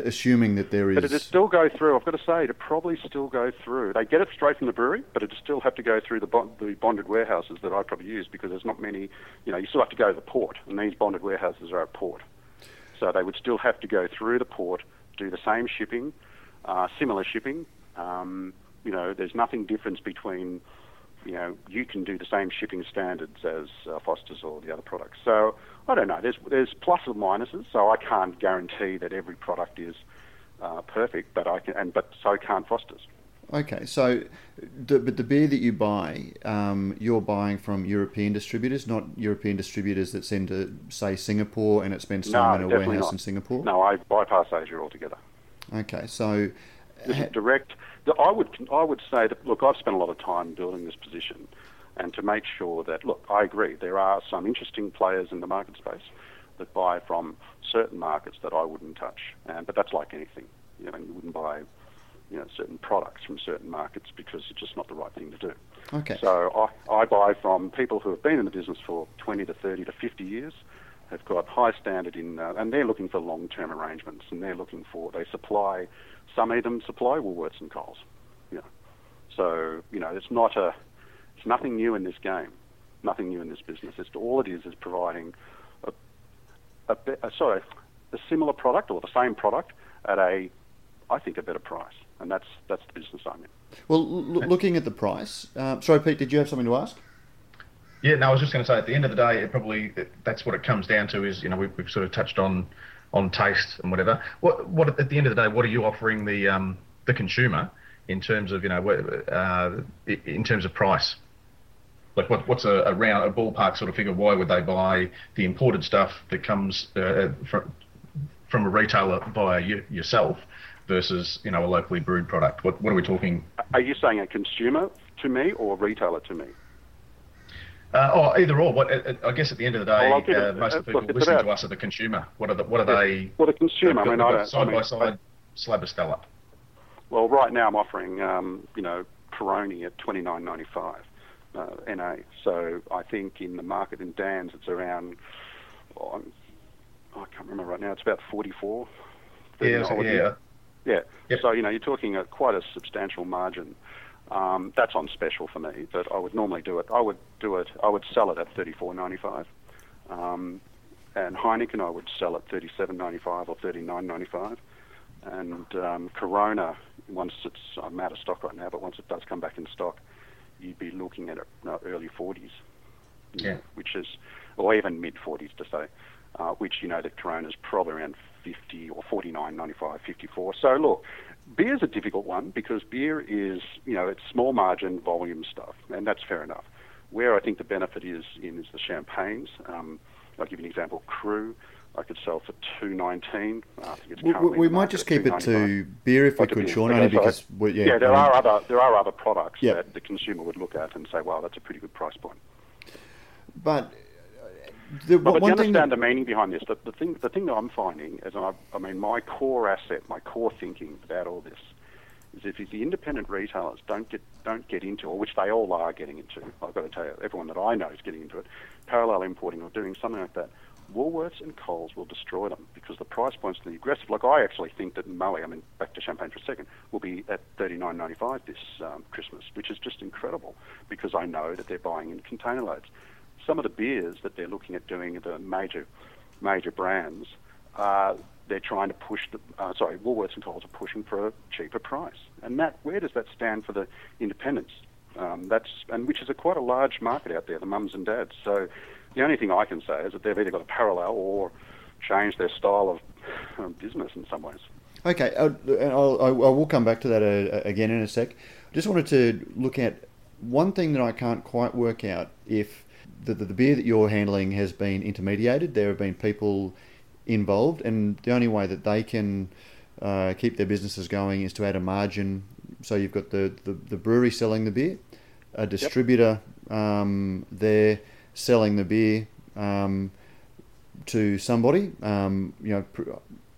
assuming that there is. But it'd still go through, I've got to say, it'd probably still go through. They get it straight from the brewery, but it'd still have to go through the, the bonded warehouses that I probably use because there's not many, you know, you still have to go to the port, and these bonded warehouses are at port. So they would still have to go through the port, do the same shipping, uh, similar shipping. Um, you know, there's nothing difference between you know, you can do the same shipping standards as uh, Foster's or the other products. So I don't know. There's there's pluses and minuses. So I can't guarantee that every product is uh, perfect, but I can, and but so can't Foster's. Okay, so the, but the beer that you buy, um, you're buying from European distributors, not European distributors that send to say Singapore and it spends time no, in a warehouse not. in Singapore. No, I bypass Asia altogether. Okay, so this is direct I would I would say that look, I've spent a lot of time building this position, and to make sure that look, I agree there are some interesting players in the market space that buy from certain markets that I wouldn't touch, and but that's like anything, you know, you wouldn't buy you know certain products from certain markets because it's just not the right thing to do. Okay. So I, I buy from people who have been in the business for 20 to 30 to 50 years, have got high standard in, uh, and they're looking for long-term arrangements, and they're looking for they supply some of them supply Woolworths and Coles. You know. So, you know, it's not a, it's nothing new in this game, nothing new in this business. It's all it is is providing a, a, a sorry, a similar product or the same product at a, I think, a better price, and that's that's the business I'm in. Well, l- looking at the price, uh, sorry, Pete, did you have something to ask? Yeah, no, I was just going to say at the end of the day, it probably that's what it comes down to. Is you know we've, we've sort of touched on on taste and whatever. What what at the end of the day, what are you offering the um, the consumer in terms of you know uh, in terms of price? Like what what's a, a round a ballpark sort of figure? Why would they buy the imported stuff that comes uh, from from a retailer via you, yourself versus you know a locally brewed product? What what are we talking? Are you saying a consumer to me or a retailer to me? Uh, oh, either or. What I guess at the end of the day, well, uh, most of the people listening about, to us are the consumer. What are the, what are yeah, they? Well, the consumer. I mean, I side I mean, by side slab of Stella. Well, right now I'm offering, um, you know, Peroni at twenty nine ninety five, uh, NA. So I think in the market in Dan's it's around. Oh, I can't remember right now. It's about forty four. Yeah, yeah. Yeah. Yep. So you know, you're talking a, quite a substantial margin. Um, that's on special for me, but I would normally do it. I would do it. I would sell it at thirty four ninety five, um, and Heineken I would sell at thirty seven ninety five or thirty nine ninety five, and um, Corona once it's I'm out of stock right now, but once it does come back in stock, you'd be looking at uh, early forties, yeah, which is or even mid forties to say, uh, which you know that Corona is probably around 50 or 49, 95, 54. So look, Beer's a difficult one because beer is, you know, it's small margin volume stuff, and that's fair enough. Where I think the benefit is in is the champagnes. Um, I'll give you an example. Cru, I could sell for two nineteen. we, we might just keep it to beer if we could, Sean, only because we, yeah, yeah, there um, are other there are other products yeah. that the consumer would look at and say, "Wow, that's a pretty good price point." But the, but, you understand that... the meaning behind this. The, the, thing, the thing that I'm finding is, I, I mean, my core asset, my core thinking about all this, is if the independent retailers don't get don't get into, or which they all are getting into, I've got to tell you, everyone that I know is getting into it, parallel importing or doing something like that. Woolworths and Coles will destroy them because the price points are aggressive. Like I actually think that Moët, I mean, back to champagne for a second, will be at thirty nine ninety five this um, Christmas, which is just incredible because I know that they're buying in container loads. Some of the beers that they're looking at doing the major major brands, uh, they're trying to push the uh, sorry, Woolworths and Coles are pushing for a cheaper price. And that where does that stand for the independents? Um, that's and which is a quite a large market out there, the mums and dads. So the only thing I can say is that they've either got a parallel or changed their style of um, business in some ways. Okay, uh, I'll, I will come back to that uh, again in a sec. I just wanted to look at one thing that I can't quite work out if the, the, the beer that you're handling has been intermediated. There have been people involved, and the only way that they can uh, keep their businesses going is to add a margin. So you've got the, the, the brewery selling the beer, a distributor yep. um, there selling the beer um, to somebody. Um, you know,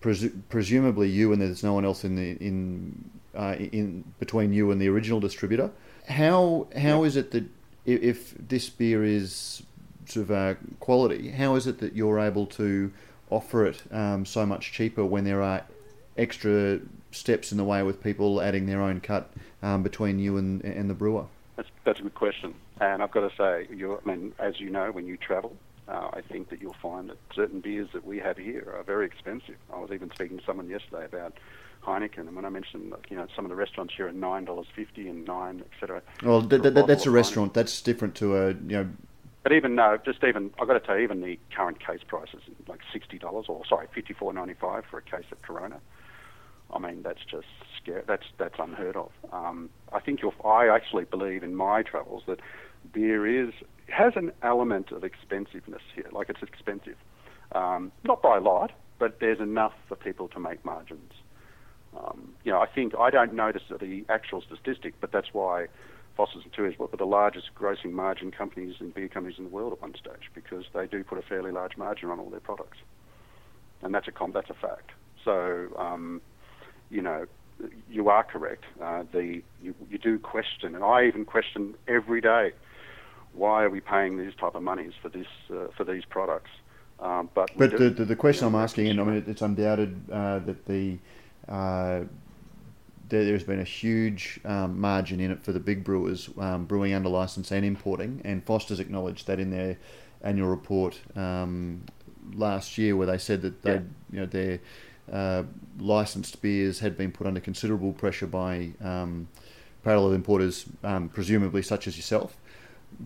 presu- presumably you, and there's no one else in the in uh, in between you and the original distributor. How how is it that if, if this beer is sort of uh, quality, how is it that you're able to offer it um, so much cheaper when there are extra steps in the way with people adding their own cut um, between you and, and the brewer? That's, that's a good question. And I've got to say, you I mean, as you know, when you travel, uh, I think that you'll find that certain beers that we have here are very expensive. I was even speaking to someone yesterday about Heineken, and when I mentioned, you know, some of the restaurants here are nine dollars fifty and nine, etc. Well, th- th- that's a restaurant. Heineken. That's different to a, you know. But even no, just even I've got to tell you, even the current case prices, like sixty dollars or sorry, fifty four ninety five for a case of Corona. I mean, that's just scary. That's that's unheard of. Um, I think you'll. I actually believe in my travels that beer is has an element of expensiveness here. Like it's expensive, um, not by a lot, but there's enough for people to make margins. Um, you know, I think I don't notice the actual statistic, but that's why Foster's and Tooheys were the largest grossing margin companies and beer companies in the world at one stage because they do put a fairly large margin on all their products, and that's a com- that's a fact. So, um, you know, you are correct. Uh, the you, you do question, and I even question every day why are we paying these type of monies for this uh, for these products? Um, but but the, the, the, question I'm asking, and I mean, it's undoubted uh, that the uh, there, has been a huge um, margin in it for the big brewers um, brewing under license and importing, and Foster's acknowledged that in their annual report um, last year, where they said that they, yeah. you know, their uh, licensed beers had been put under considerable pressure by um, parallel importers, um, presumably such as yourself.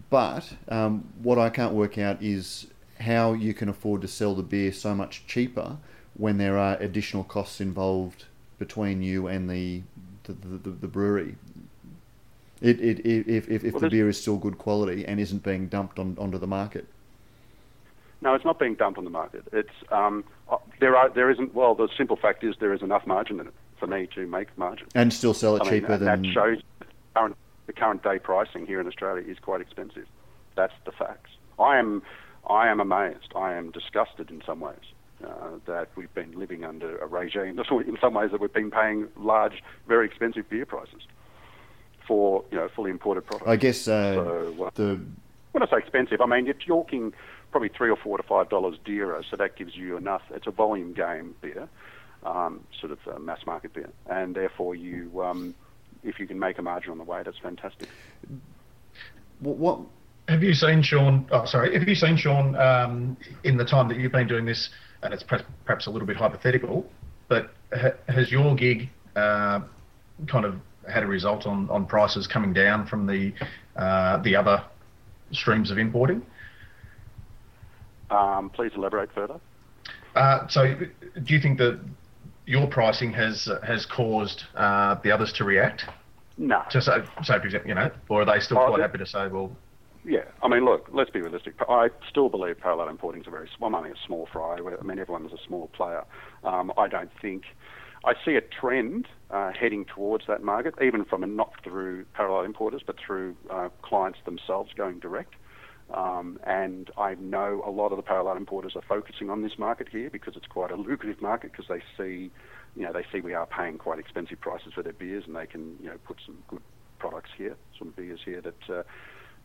But um, what I can't work out is how you can afford to sell the beer so much cheaper when there are additional costs involved between you and the the, the, the brewery. It, it, if if, if well, the beer is still good quality and isn't being dumped on, onto the market. No, it's not being dumped on the market. It's um, uh, there are there isn't. Well, the simple fact is there is enough margin in it for me to make margin and still sell it I cheaper mean, than that shows current the current day pricing here in Australia is quite expensive. That's the facts. I am, I am amazed. I am disgusted in some ways uh, that we've been living under a regime. *laughs* In some ways, that we've been paying large, very expensive beer prices for you know fully imported products. I guess uh, so, uh, the when I say expensive, I mean you're talking probably three or four to five dollars dearer. So that gives you enough. It's a volume game beer, um, sort of mass market beer, and therefore you. Um, if you can make a margin on the way, that's fantastic. What, what have you seen, Sean? Oh, sorry, have you seen Sean um, in the time that you've been doing this? And it's perhaps a little bit hypothetical, but ha- has your gig uh, kind of had a result on, on prices coming down from the uh, the other streams of importing? Um, please elaborate further. Uh, so, do you think that your pricing has has caused uh, the others to react? No. To say, say, for example, you know, or are they still oh, quite happy to say, well? Yeah, I mean, look, let's be realistic. I still believe parallel importing is a very well, I only a small fry. I mean, everyone is a small player. Um, I don't think I see a trend uh, heading towards that market, even from a, not through parallel importers, but through uh, clients themselves going direct. Um, and I know a lot of the parallel importers are focusing on this market here because it's quite a lucrative market because they see, you know, they see we are paying quite expensive prices for their beers and they can, you know, put some good products here, some beers here that, uh,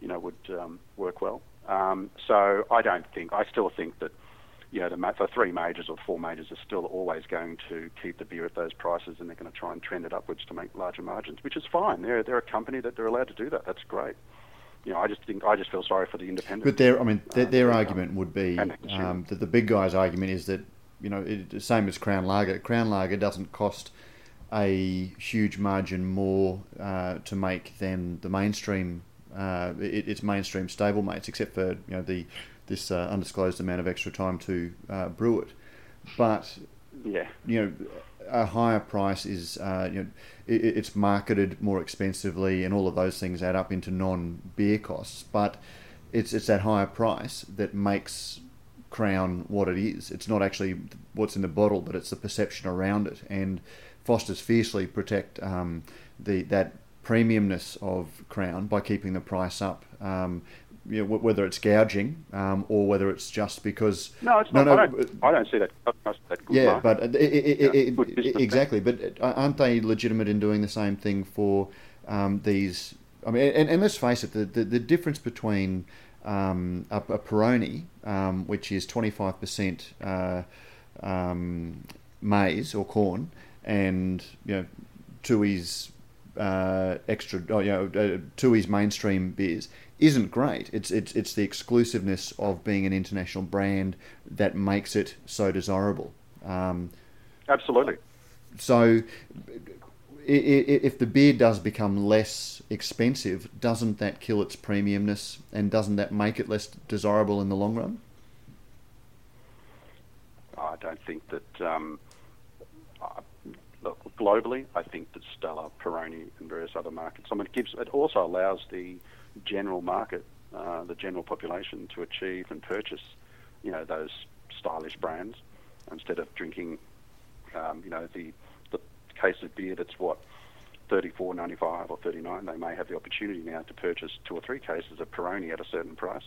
you know, would um, work well. Um, so I don't think, I still think that you know, the, the three majors or four majors are still always going to keep the beer at those prices, and they're going to try and trend it upwards to make larger margins, which is fine. They're they're a company that they're allowed to do that. That's great. You know, I just think I just feel sorry for the independents. But their, I mean, their, their uh, argument would be um, that the big guy's argument is that you know, it, the same as Crown Lager. Crown Lager doesn't cost a huge margin more uh, to make than the mainstream. Uh, it, it's mainstream stablemates, except for you know the this uh, undisclosed amount of extra time to uh, brew it. But yeah, you know, a higher price is uh, you know it, it's marketed more expensively, and all of those things add up into non beer costs. But it's it's that higher price that makes Crown what it is. It's not actually what's in the bottle, but it's the perception around it. And Foster's fiercely protect um, the that premiumness of Crown by keeping the price up. Um, you know, whether it's gouging um, or whether it's just because no, it's not. No, I, don't, I don't see that. that yeah, but it, it, it, exactly. But aren't they legitimate in doing the same thing for um, these? I mean, and, and let's face it, the, the, the difference between um, a, a Peroni, um, which is 25% uh, um, maize or corn, and you know, Tooheys uh, extra, oh, you know, uh, Tooheys mainstream beers isn't great. It's it's it's the exclusiveness of being an international brand that makes it so desirable. Um, Absolutely. So, if the beer does become less expensive, doesn't that kill its premiumness, and doesn't that make it less desirable in the long run? I don't think that. Um, look, globally, I think that Stella, Peroni, and various other markets. I mean, it gives. It also allows the general market, uh, the general population, to achieve and purchase, you know, those stylish brands instead of drinking, um, you know, the the case of beer that's what. 34.95 or 39, they may have the opportunity now to purchase two or three cases of Peroni at a certain price.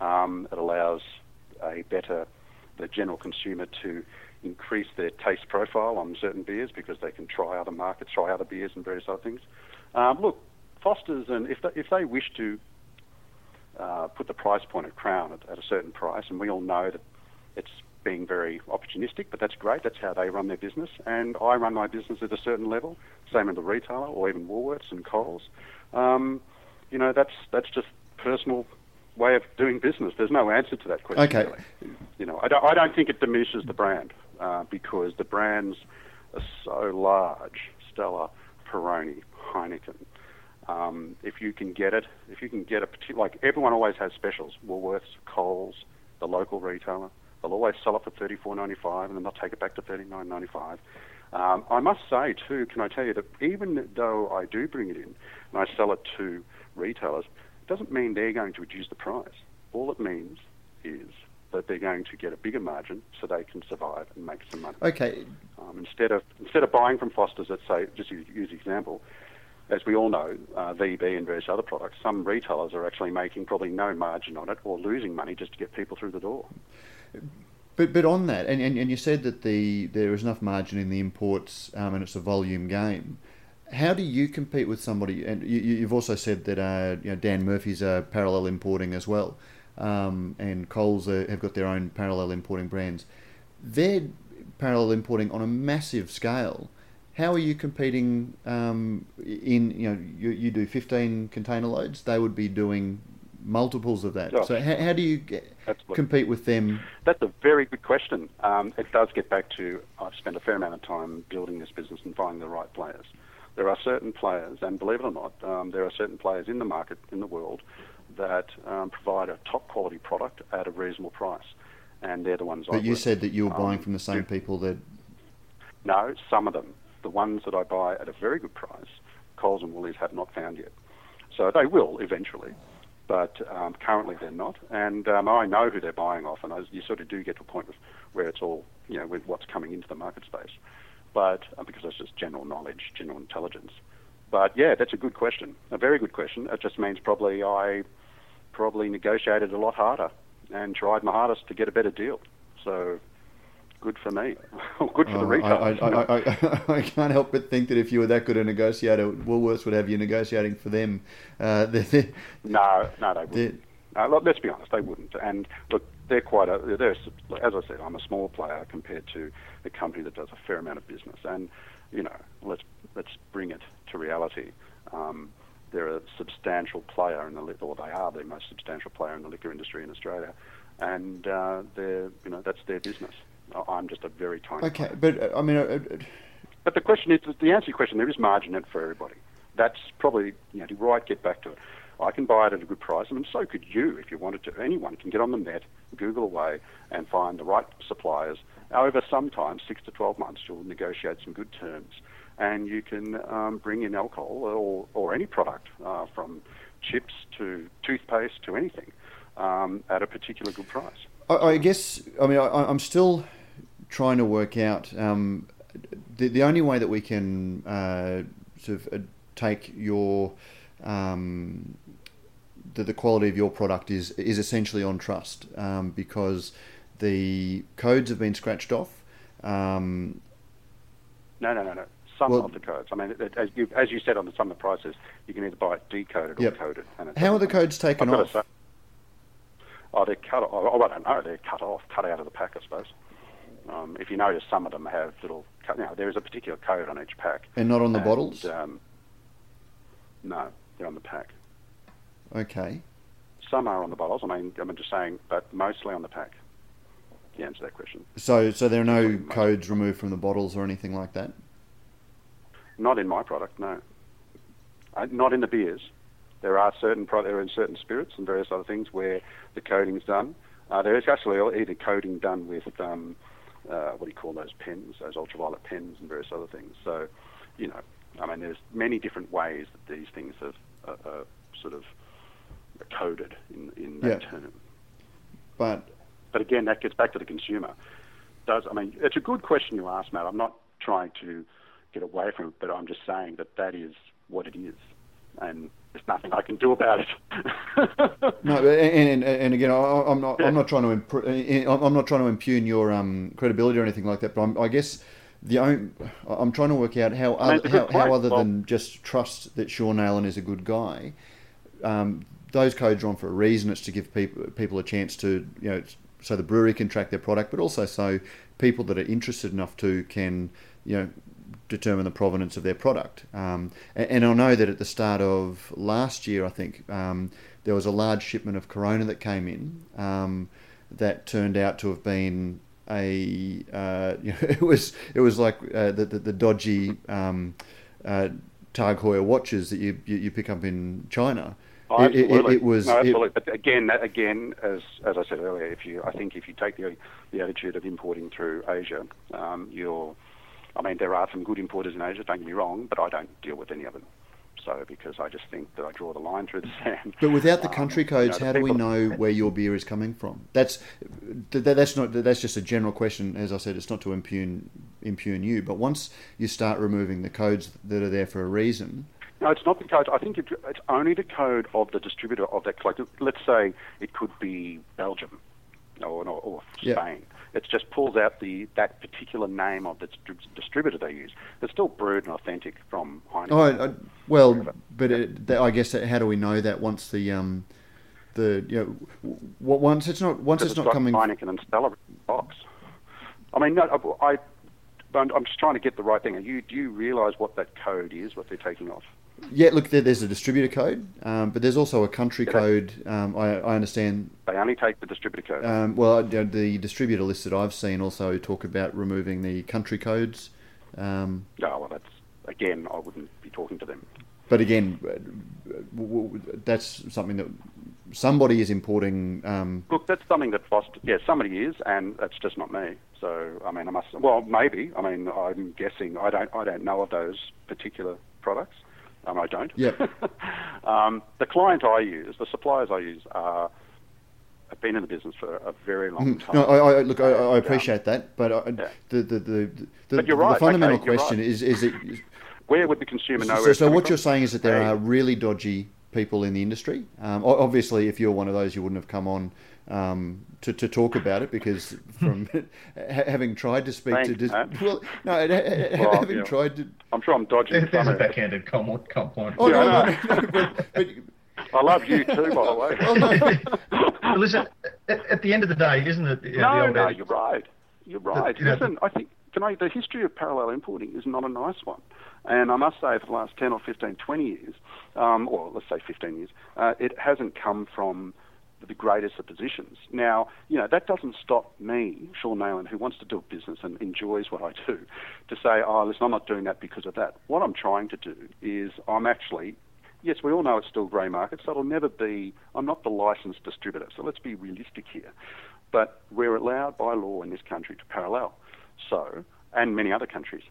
Um, it allows a better the general consumer to increase their taste profile on certain beers because they can try other markets, try other beers and various other things. Um, look, Foster's, and if they, if they wish to uh, put the price point of Crown at, at, a certain price, and we all know that it's being very opportunistic, but that's great. That's how they run their business, and I run my business at a certain level. Same in the retailer, or even Woolworths and Coles. Um, you know, that's that's just personal way of doing business. There's no answer to that question. Okay. Really. You know, I don't, I don't think it diminishes the brand uh, because the brands are so large. Stella, Peroni, Heineken. Um, if you can get it, if you can get a particular, like everyone always has specials. Woolworths, Coles, the local retailer, they'll always sell it for thirty four ninety five, and then they'll take it back to thirty nine ninety five. Um, I must say too, can I tell you that even though I do bring it in and I sell it to retailers, it doesn't mean they're going to reduce the price. All it means is that they're going to get a bigger margin so they can survive and make some money. Okay. Um, instead of instead of buying from Foster's, let's say, just use, use example, as we all know, uh, VB and various other products, some retailers are actually making probably no margin on it or losing money just to get people through the door. But but on that, and, and, and you said that the there is enough margin in the imports um, and it's a volume game. How do you compete with somebody? And you, have also said that uh, you know, Dan Murphy's a parallel importing as well um, and Coles are, have got their own parallel importing brands. They're parallel importing on a massive scale. How are you competing um, in, you know, you, you do 15 container loads, they would be doing multiples of that. Oh, so how, how do you get, compete with them? That's a very good question. Um, it does get back to I've spent a fair amount of time building this business and finding the right players. There are certain players, and believe it or not, um, there are certain players in the market in the world that um, provide a top quality product at a reasonable price, and they're the ones. But I you said that you were buying um, from the same people that. No, some of them. The ones that I buy at a very good price, Coles and Woolies have not found yet. So they will eventually, but um, currently they're not. And um, I know who they're buying off, and you sort of do get to a point where it's all, you know, with what's coming into the market space. But uh, because that's just general knowledge, general intelligence. But yeah, that's a good question, a very good question. It just means probably I probably negotiated a lot harder and tried my hardest to get a better deal. So good for me. *laughs* good for the retailer. I, I, I, *laughs* I, can't help but think that if you were that good a negotiator, Woolworths would have you negotiating for them. Uh, *laughs* they're, they're, no, no, they wouldn't. Uh, look, let's be honest, they wouldn't. And look, they're quite a. They're as I said, I'm a small player compared to a company that does a fair amount of business. And you know, let's let's bring it to reality. Um, they're a substantial player in the or they are the most substantial player in the liquor industry in Australia, and uh, they're you know that's their business. I'm just a very tiny. Okay, player. but uh, I mean. Uh, uh, but the question is, the answer to your question, there is margin in it for everybody. That's probably, you know, to right, get back to it. I can buy it at a good price, and so could you if you wanted to. Anyone can get on the net, Google away, and find the right suppliers. Over sometimes six to 12 months, you'll negotiate some good terms, and you can um, bring in alcohol or, or any product uh, from chips to toothpaste to anything um, at a particular good price. I, I guess, I mean, I, am still trying to work out um, the, the only way that we can uh, sort of uh, take your um, the, the quality of your product is is essentially on trust um, because the codes have been scratched off. Um, no, no, no, no. Some well, of the codes. I mean, as you, as you said on the, some of the prices, you can either buy it decoded yep. or coded. How are the codes taken off? Say, oh, they're cut off. Oh, I don't know. They're cut off, cut out of the pack, I suppose. Um, if you notice, some of them have little. You know, there is a particular code on each pack. And not on the and, bottles. Um, no, they're on the pack. Okay. Some are on the bottles. I mean, I'm just saying, but mostly on the pack. To answer that question. So, so there are no codes removed from the bottles or anything like that. Not in my product, no. Uh, not in the beers. There are certain pro- there are in certain spirits and various other things where the coding is done. Uh, there is actually either coding done with um, uh, what do you call those pens, those ultraviolet pens, and various other things. So, you know, I mean, there's many different ways that these things have uh, uh, sort of coded in, in that yeah. term. But but again, that gets back to the consumer. Does I mean it's a good question you asked, Matt. I'm not trying to get away from it, but I'm just saying that that is what it is, and there's nothing I can do about it. *laughs* no, and, and, and again, I, am not I'm not trying to imp- I'm not trying to impugn your um, credibility or anything like that. But I'm, i guess the only, I'm trying to work out how other, how, how, other well, than just trust that Sean Allen is a good guy, um, those codes are on for a reason. It's to give people people a chance to you know so the brewery can track their product, but also so people that are interested enough to can you know determine the provenance of their product. Um, and, and, I know that at the start of last year, I think um, there was a large shipment of Corona that came in um, that turned out to have been a uh, *laughs* you know, it was it was like uh, the, the, the dodgy um, uh, Tag Heuer watches that you, you, you pick up in China. Oh. It, it, it was no, absolutely. It, but again, that, again, as as I said earlier, if you, I think if you take the the attitude of importing through Asia, um, you're, I mean, there are some good importers in Asia. Don't get me wrong, but I don't deal with any of them. So because I just think that I draw the line through the *laughs* sand. But without the um, country codes, um, you know, how do we know where your beer is coming from? That's that's not that's just a general question. As I said, it's not to impugn impugn you, but once you start removing the codes that are there for a reason, no, it's not the code. I think it's only the code of the distributor of that collective. Let's say it could be Belgium or, or, or Spain. Yeah. It just pulls out the that particular name of the distributor they use. It's still brewed and authentic from Heineken. Oh, I, well, but it, I guess how do we know that once the um, the you know once it's not once it's, it's not coming Heineken and Stella box. I mean, no, I, I'm just trying to get the right thing. you, do you realise what that code is? What they're taking off? Yeah, look, there, there's a distributor code, um, but there's also a country yeah. code. Um, I, I, understand. They only take the distributor code. Um, well, the distributor list that I've seen also talk about removing the country codes. Um, oh, well, that's again, I wouldn't be talking to them. But again, that's something that somebody is importing. Um, look, that's something that Foster, yeah, somebody is, and that's just not me. So, I mean, I must. Well, maybe. I mean, I'm guessing. I don't. I don't know of those particular products. Um, I don't. Yeah. *laughs* um, the client I use, the suppliers I use, are have been in the business for a very long mm. time. No, I, I look, I, I appreciate um, that, but I, yeah. the, the, the, the, but right. the fundamental okay, question right. is is it. *laughs* Where would the consumer know? So, so what you're saying is that there are really dodgy people in the industry. Um, obviously, if you're one of those, you wouldn't have come on um, to, to talk about it because from *laughs* having tried to speak Thanks, to well no well, having yeah. tried to I'm sure I'm dodging there's a backhanded comment, point oh, no, no, no, no, but, but I love you too, by the way. *laughs* Listen, at, at, the end of the day, isn't it? You know, no, no, you're right. You're right. The, you Listen, know, I think can I, the history of parallel importing is not a nice one. And I must say, for the last 10 or 15, 20 years, um, or let's say 15 years, uh, it hasn't come from the greatest of positions. Now, you know, that doesn't stop me, Sean Nayland, who wants to do business and enjoys what I do, to say, oh, listen, I'm not doing that because of that. What I'm trying to do is I'm actually, yes, we all know it's still grey market, so it'll never be, I'm not the licensed distributor, so let's be realistic here. But we're allowed by law in this country to parallel. So, and many other countries.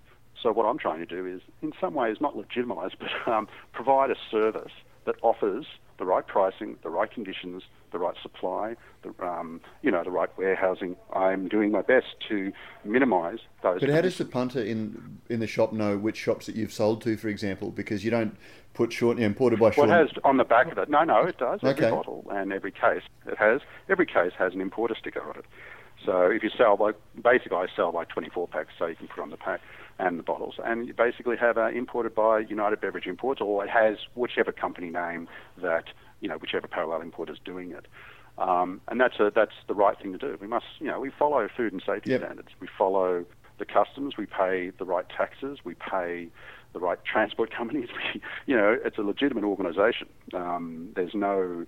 So what I'm trying to do is, in some ways, not legitimise, *laughs* but um, provide a service that offers the right pricing, the right conditions, the right supply, the, um, you know, the right warehousing. I'm doing my best to minimise those. But how does the punter in in the shop know which shops that you've sold to, for example? Because you don't put short imported by short. Well, it has on the back of it. No, no, it does. Every bottle and every case it has. Every case has an importer sticker on it. So if you sell by, basically I sell by 24 packs, so you can put on the pack and the bottles, and you basically have uh, imported by United Beverage Imports, or it has whichever company name that you know whichever parallel importer is doing it. Um, and that's a, that's the right thing to do. We must, you know, we follow food and safety yep. standards. We follow the customs. We pay the right taxes. We pay the right transport *laughs* companies. We, you know, it's a legitimate organisation. Um, there's no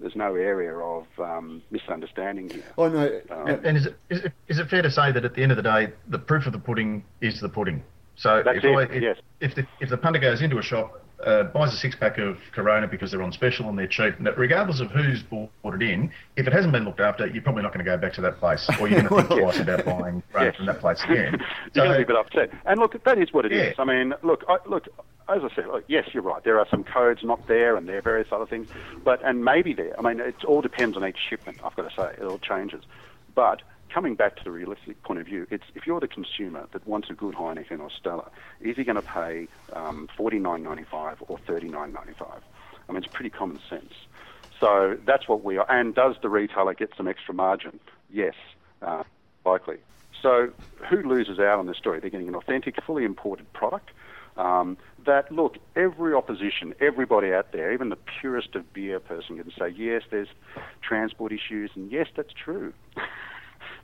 there's no area of um, misunderstanding here. Oh no. Um, and, and is, it, is it is it fair to say that at the end of the day, the proof of the pudding is the pudding? So if, it, I, if, yes. if the if the punter goes into a shop, uh, buys a six pack of Corona because they're on special and they're cheap, And regardless of who's bought it in, if it hasn't been looked after, you're probably not going to go back to that place, or you're going to think *laughs* twice about buying *laughs* yes. from that place again. you're going to be a bit upset. And look, that is what it yeah. is. I mean, look, I, look, as I said, look, yes, you're right. There are some codes not there, and there are various other things, but and maybe there. I mean, it all depends on each shipment. I've got to say, it all changes. But coming back to the realistic point of view, it's if you're the consumer that wants a good Heineken or Stella, is he going to pay um, forty nine ninety five or thirty nine ninety five? I mean, it's pretty common sense. So that's what we are. And does the retailer get some extra margin? Yes, uh, likely. So who loses out on this story? They're getting an authentic, fully imported product um, that, look, every opposition, everybody out there, even the purest of beer person can say, yes, there's transport issues, and yes, that's true. *laughs*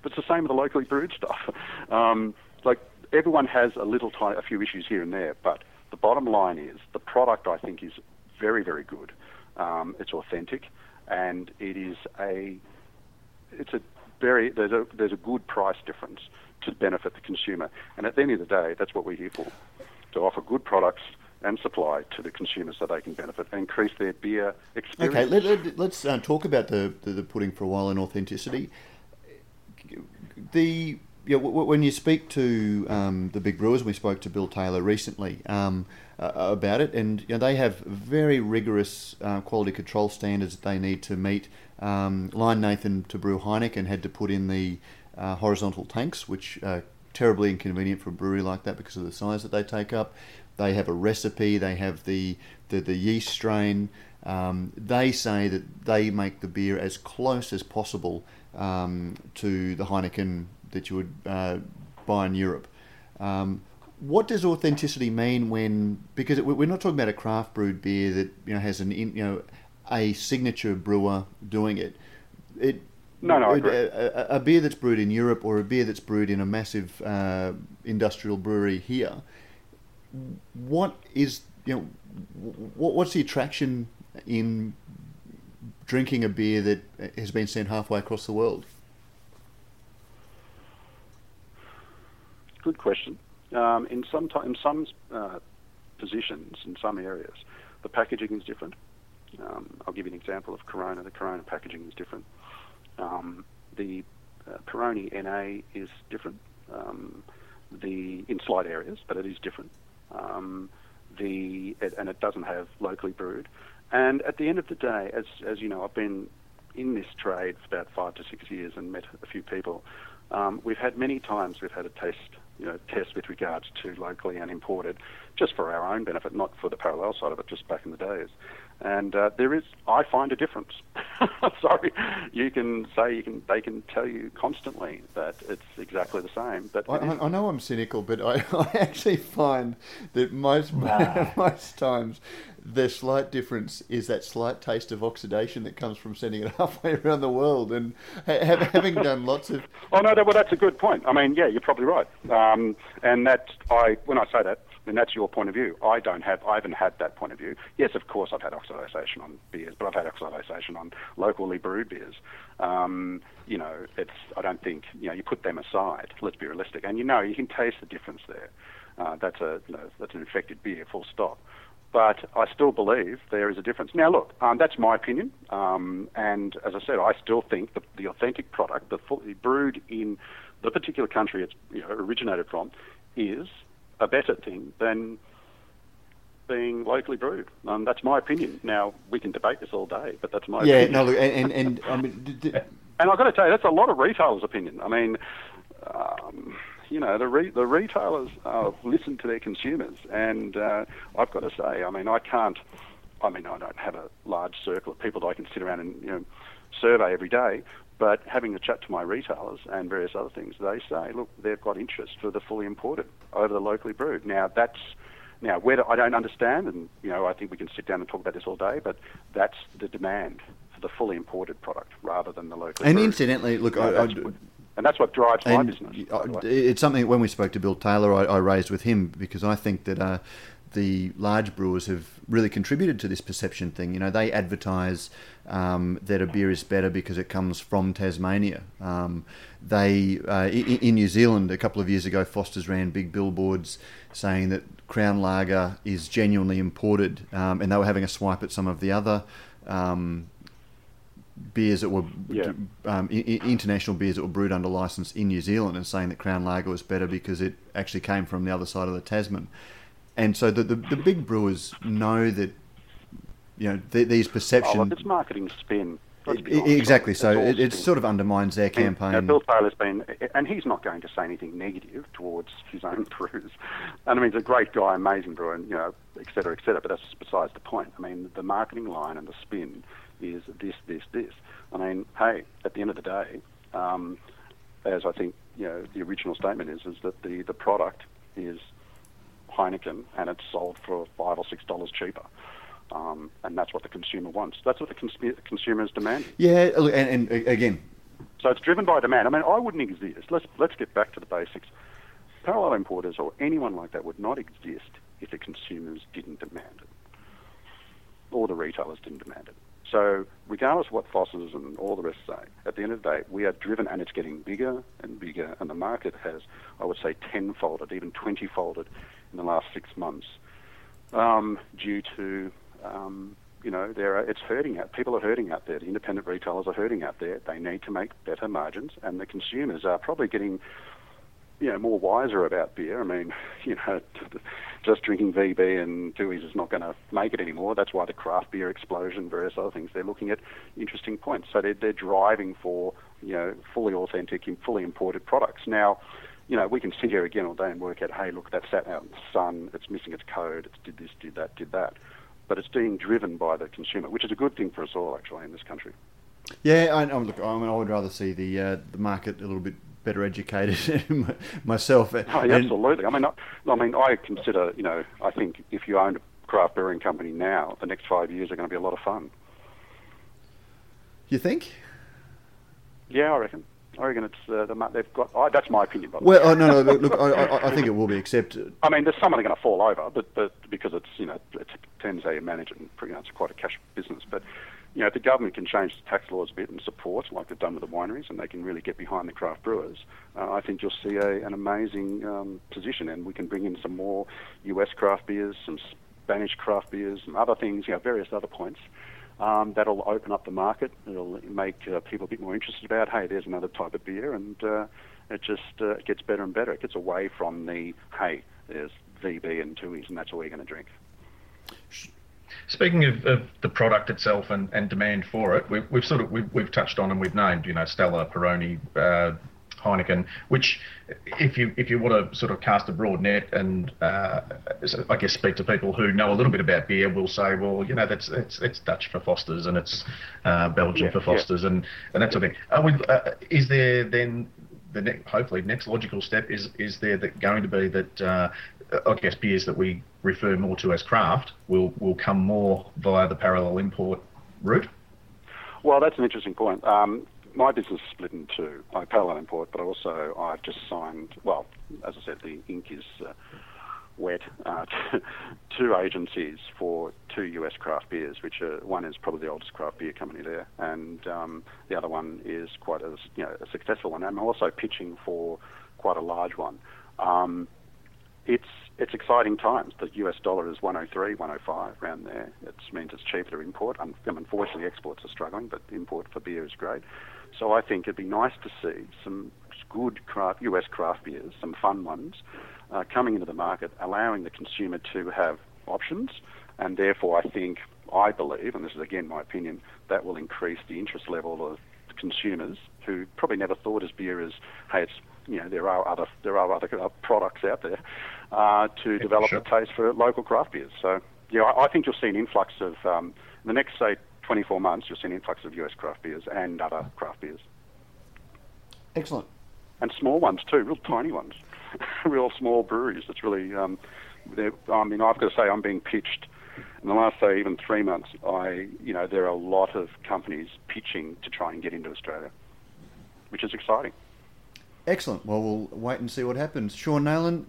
but it's the same with the locally brewed stuff. Um, like, everyone has a little tiny, a few issues here and there, but the bottom line is the product, I think, is very, very good. Um, it's authentic, and it is a, it's a very, there's a, there's a good price difference to benefit the consumer. And at the end of the day, that's what we're here for to offer good products and supply to the consumer so they can benefit and increase their beer experience. Okay, let, us let, uh, talk about the, the, the, pudding for a while and authenticity. The you know, when you speak to um, the big brewers, we spoke to Bill Taylor recently um, uh, about it, and you know, they have very rigorous uh, quality control standards that they need to meet. Um, Nathan to brew Heineken had to put in the uh, horizontal tanks, which uh, terribly inconvenient for a brewery like that because of the size that they take up. They have a recipe. They have the the, the yeast strain. Um, they say that they make the beer as close as possible um, to the Heineken that you would uh, buy in Europe. Um, what does authenticity mean when? Because we're not talking about a craft brewed beer that you know has an you know a signature brewer doing it. It no, no, a, a, a, beer that's brewed in Europe or a beer that's brewed in a massive uh, industrial brewery here. What is you know what, what's the attraction in drinking a beer that has been sent halfway across the world? Good question. Um, in some t- in some uh, positions, in some areas, the packaging is different. Um, I'll give you an example of Corona. The Corona packaging is different. Um, the uh, Peroni NA is different. Um, the in slight areas, but it is different. Um, the it, and it doesn't have locally brewed. And at the end of the day, as as you know, I've been in this trade for about five to six years and met a few people. Um, we've had many times we've had a test, you know, test with regards to locally and imported, just for our own benefit, not for the parallel side of it, just back in the days. And uh, there is, I find a difference. *laughs* Sorry, you can say you can, they can tell you constantly that it's exactly the same. But I, I, know I'm cynical, but I, *laughs* I actually find that most *laughs* nah. most times the slight difference is that slight taste of oxidation that comes from sending it halfway around the world. And ha- having done lots of oh no, that, well that's a good point. I mean, yeah, you're probably right. Um, and that I when I say that and that's your point of view. I don't have, I haven't had that point of view. Yes, of course, I've had oxidation on beers, but I've had oxidation on locally brewed beers. Um, you know, it's, I don't think, you know, you put them aside. Let's be realistic, and you know, you can taste the difference there. Uh, that's a, you know, that's an infected beer, full stop. But I still believe there is a difference. Now, look, um, that's my opinion, um, and as I said, I still think the, the authentic product, the fully brewed in the particular country it's you know, originated from, is a better thing than being locally brewed. Um, that's my opinion. Now we can debate this all day, but that's my yeah. Opinion. No, look, and and, and I mean, d- d- *laughs* and I've got to tell you, that's a lot of retailers' opinion. I mean, um, you know, the re- the retailers uh, listen to their consumers, and uh, I've got to say, I mean, I can't. I mean, I don't have a large circle of people that I can sit around and you know survey every day, but having a chat to my retailers and various other things, they say, look, they've got interest for the fully imported over the locally brewed. Now that's now whether I don't understand, and you know, I think we can sit down and talk about this all day, but that's the demand for the fully imported product rather than the locally. And brewed. incidentally, look, I, that's what, and that's what drives my business. It's something when we spoke to Bill Taylor, I, I raised with him because I think that. Uh, the large brewers have really contributed to this perception thing. You know, they advertise um, that a beer is better because it comes from Tasmania. Um, they uh, in, in, New Zealand a couple of years ago, Foster's ran big billboards saying that Crown Lager is genuinely imported, um, and they were having a swipe at some of the other. Um, beers that were yeah. um, international beers that were brewed under license in New Zealand and saying that Crown Lager was better because it actually came from the other side of the Tasman and so the, the, the big brewers know that you know th- these perceptions. Oh, look, it's marketing spin. exactly. So it, it, sort of undermines their campaign. And, Bill Taylor's been, and he's not going to say anything negative towards his own *laughs* brews. And I mean, he's a great guy, amazing brewer, and you know, et cetera, et cetera. But that's besides the point. I mean, the marketing line and the spin is this, this, this. I mean, hey, at the end of the day, um, as I think you know, the original statement is, is that the the product is Heineken and it's sold for five or six dollars cheaper. Um, and that's what the consumer wants. That's what the cons- consumer is demanding. Yeah, and, and, again, so it's driven by demand. I mean, I wouldn't exist. Let's let's get back to the basics. Parallel importers or anyone like that would not exist if the consumers didn't demand it, or the retailers didn't demand it. So, regardless of what Foster's and all the rest say, at the end of the day, we are driven, and it's getting bigger and bigger, and the market has, I would say, tenfolded, even twenty-folded in the last six months, um, due to um, you know there are, it's hurting out. People are hurting out there. The independent retailers are hurting out there. They need to make better margins, and the consumers are probably getting you know, more wiser about beer. I mean, *laughs* you know, *laughs* just drinking VB and Tooheys is not going to make it anymore. That's why the craft beer explosion, various other things. They're looking at interesting points. So they're, they're driving for, you know, fully authentic and fully imported products. Now, you know, we can sit here again all day and work out, hey, look, that sat out in the sun, it's missing its code, it's did this, did that, did that. But it's being driven by the consumer, which is a good thing for us all, actually, in this country. Yeah, I, I look, I mean, I would rather see the uh, the market a little bit better educated *laughs* myself. Oh, absolutely. I mean, I, I mean, I consider, you know, I think if you own a craft brewing company now, the next five years are going to be a lot of fun. You think? Yeah, I reckon. I reckon it's uh, the, they've got. Oh, that's my opinion. By well, oh, no, no. Look, *laughs* I, I, think it will be accepted. I mean, there's some that are going to fall over, but but because it's you know it depends how you manage it, and know, it's quite a cash business. But you know, if the government can change the tax laws a bit and support, like they've done with the wineries, and they can really get behind the craft brewers, uh, I think you'll see a, an amazing um, position, and we can bring in some more US craft beers, some Spanish craft beers, some other things, you know, various other points. Um, that'll open up the market. It'll make uh, people a bit more interested about, hey, there's another type of beer, and uh, it just uh, gets better and better. It gets away from the, hey, there's VB and Tooheys, and that's all you're going to drink. Speaking of, of, the product itself and, and demand for it, we, have sort of we've, we've, touched on and we've named, you know, Stella, Peroni, uh, Heineken, which, if you if you want to sort of cast a broad net and uh, I guess speak to people who know a little bit about beer, will say, well, you know, that's it's it's Dutch for Fosters and it's uh, Belgian Yeah, for Fosters and, and that sort of thing. Are we, uh, is there then the ne- hopefully next logical step is is there that going to be that uh, I guess beers that we refer more to as craft will will come more via the parallel import route? Well, that's an interesting point. Um, my business is split in two. I parallel import, but also I've just signed. Well, as I said, the ink is uh, wet. Uh, *laughs* two agencies for two US craft beers, which are, one is probably the oldest craft beer company there, and um, the other one is quite a you know a successful one. I'm also pitching for quite a large one. Um, it's it's exciting times. The US dollar is 103, 105 around there. It means it's cheaper to import. Unfortunately, exports are struggling, but import for beer is great. So I think it'd be nice to see some good craft US craft beers, some fun ones, uh, coming into the market, allowing the consumer to have options, and therefore I think I believe, and this is again my opinion, that will increase the interest level of consumers who probably never thought as beer as hey it's you know there are other there are other products out there uh, to develop sure. a taste for local craft beers. So yeah, I, I think you'll see an influx of um, in the next say 24 months you'll see an influx of US craft beers and other craft beers Excellent. and small ones too, real tiny ones, *laughs* real small breweries. It's really, um, I mean, I've got to say, I'm being pitched in the last say even three months. I, you know, there are a lot of companies pitching to try and get into Australia, which is exciting. Excellent. Well, we'll wait and see what happens. Sean Nayland,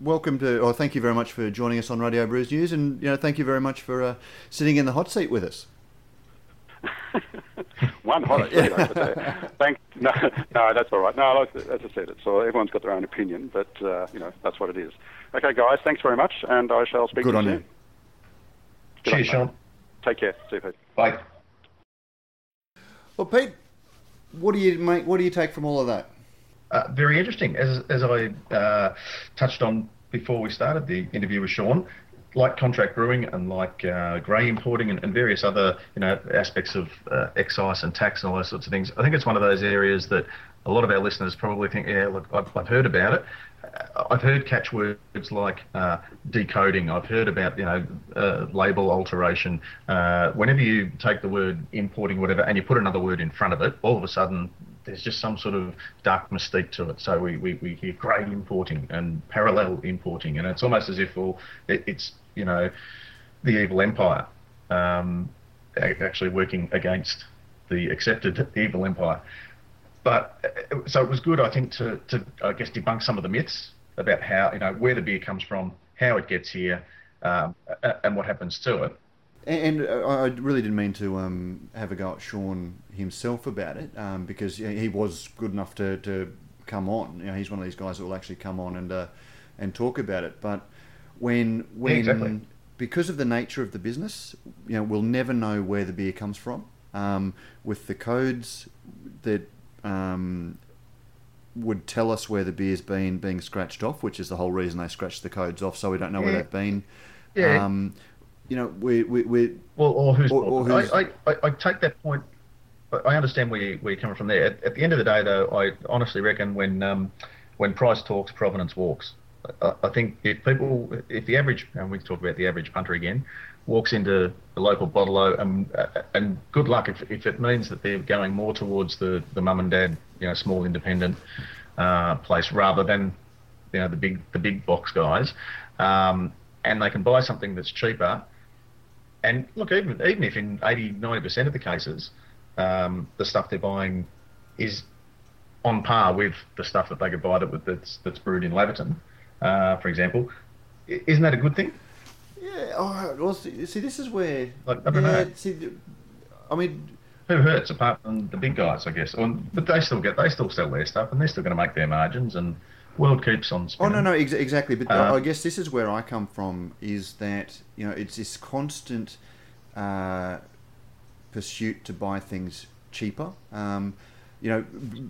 welcome to. Oh, thank you very much for joining us on Radio Brews News, and you know, thank you very much for uh, sitting in the hot seat with us. *laughs* One hot seat over there. Thank, no, *laughs* no, that's all right. No, like, as I said, it's all, everyone's got their own opinion, but uh, you know, that's what it is. Okay, guys, thanks very much, and I shall speak Good to on you you. soon. Good Cheers, luck, mate. Sean. Take care. See you, Pete. Bye. Well, Pete, what do you make? What do you take from all of that? Uh, very interesting. As, as I uh, touched on before we started the interview with Sean, like contract brewing and like uh, grey importing and, and various other you know aspects of uh, excise and tax and all those sorts of things, I think it's one of those areas that a lot of our listeners probably think, yeah, look, I've, I've heard about it. Uh, I've heard catchwords like uh, decoding. I've heard about you know uh, label alteration. Uh, whenever you take the word importing, whatever, and you put another word in front of it, all of a sudden there's just some sort of dark mystique to it. So we, we, we hear grey importing and parallel importing, and it's almost as if well, it, it's you know the evil empire um, actually working against the accepted evil empire. But uh, so it was good, I think, to, to I guess debunk some of the myths about how you know where the beer comes from, how it gets here, um, and what happens to it. And, and uh, I really didn't mean to um, have a go at Sean himself about it um, because he was good enough to, to come on. You know, he's one of these guys that will actually come on and uh, and talk about it. But when when exactly. because of the nature of the business, you know, we'll never know where the beer comes from. Um, with the codes that um, would tell us where the beer's been being scratched off, which is the whole reason they scratch the codes off, so we don't know where they've been. Yeah. Um, you know, we we, we Well, or who's, Or- or who's- I, I, I, take that point. I understand where, you, where you're coming from there. At, at the end of the day, though, I honestly reckon when um, when price talks, provenance walks. I, I think if people, if the average, and we can talk about the average punter again, walks into the local bottle and uh, and good luck if, if it means that they're going more towards the, the mum and dad, you know, small independent uh, place rather than you know the big the big box guys, um, and they can buy something that's cheaper and look, even even if in 80, 90% of the cases, um, the stuff they're buying is on par with the stuff that they could buy that, that's, that's brewed in Laverton, uh, for example, isn't that a good thing? Yeah. Oh, well, see, see, this is where. Like, I don't yeah, know. See, I mean, Who hurts apart from the big guys, I guess? Or, but they still get they still sell their stuff, and they're still going to make their margins, and world keeps on spinning. oh no, no, ex- exactly. But Uh, I guess this is where I come from. Is that you know it's this constant uh, pursuit to buy things cheaper. Um, you know,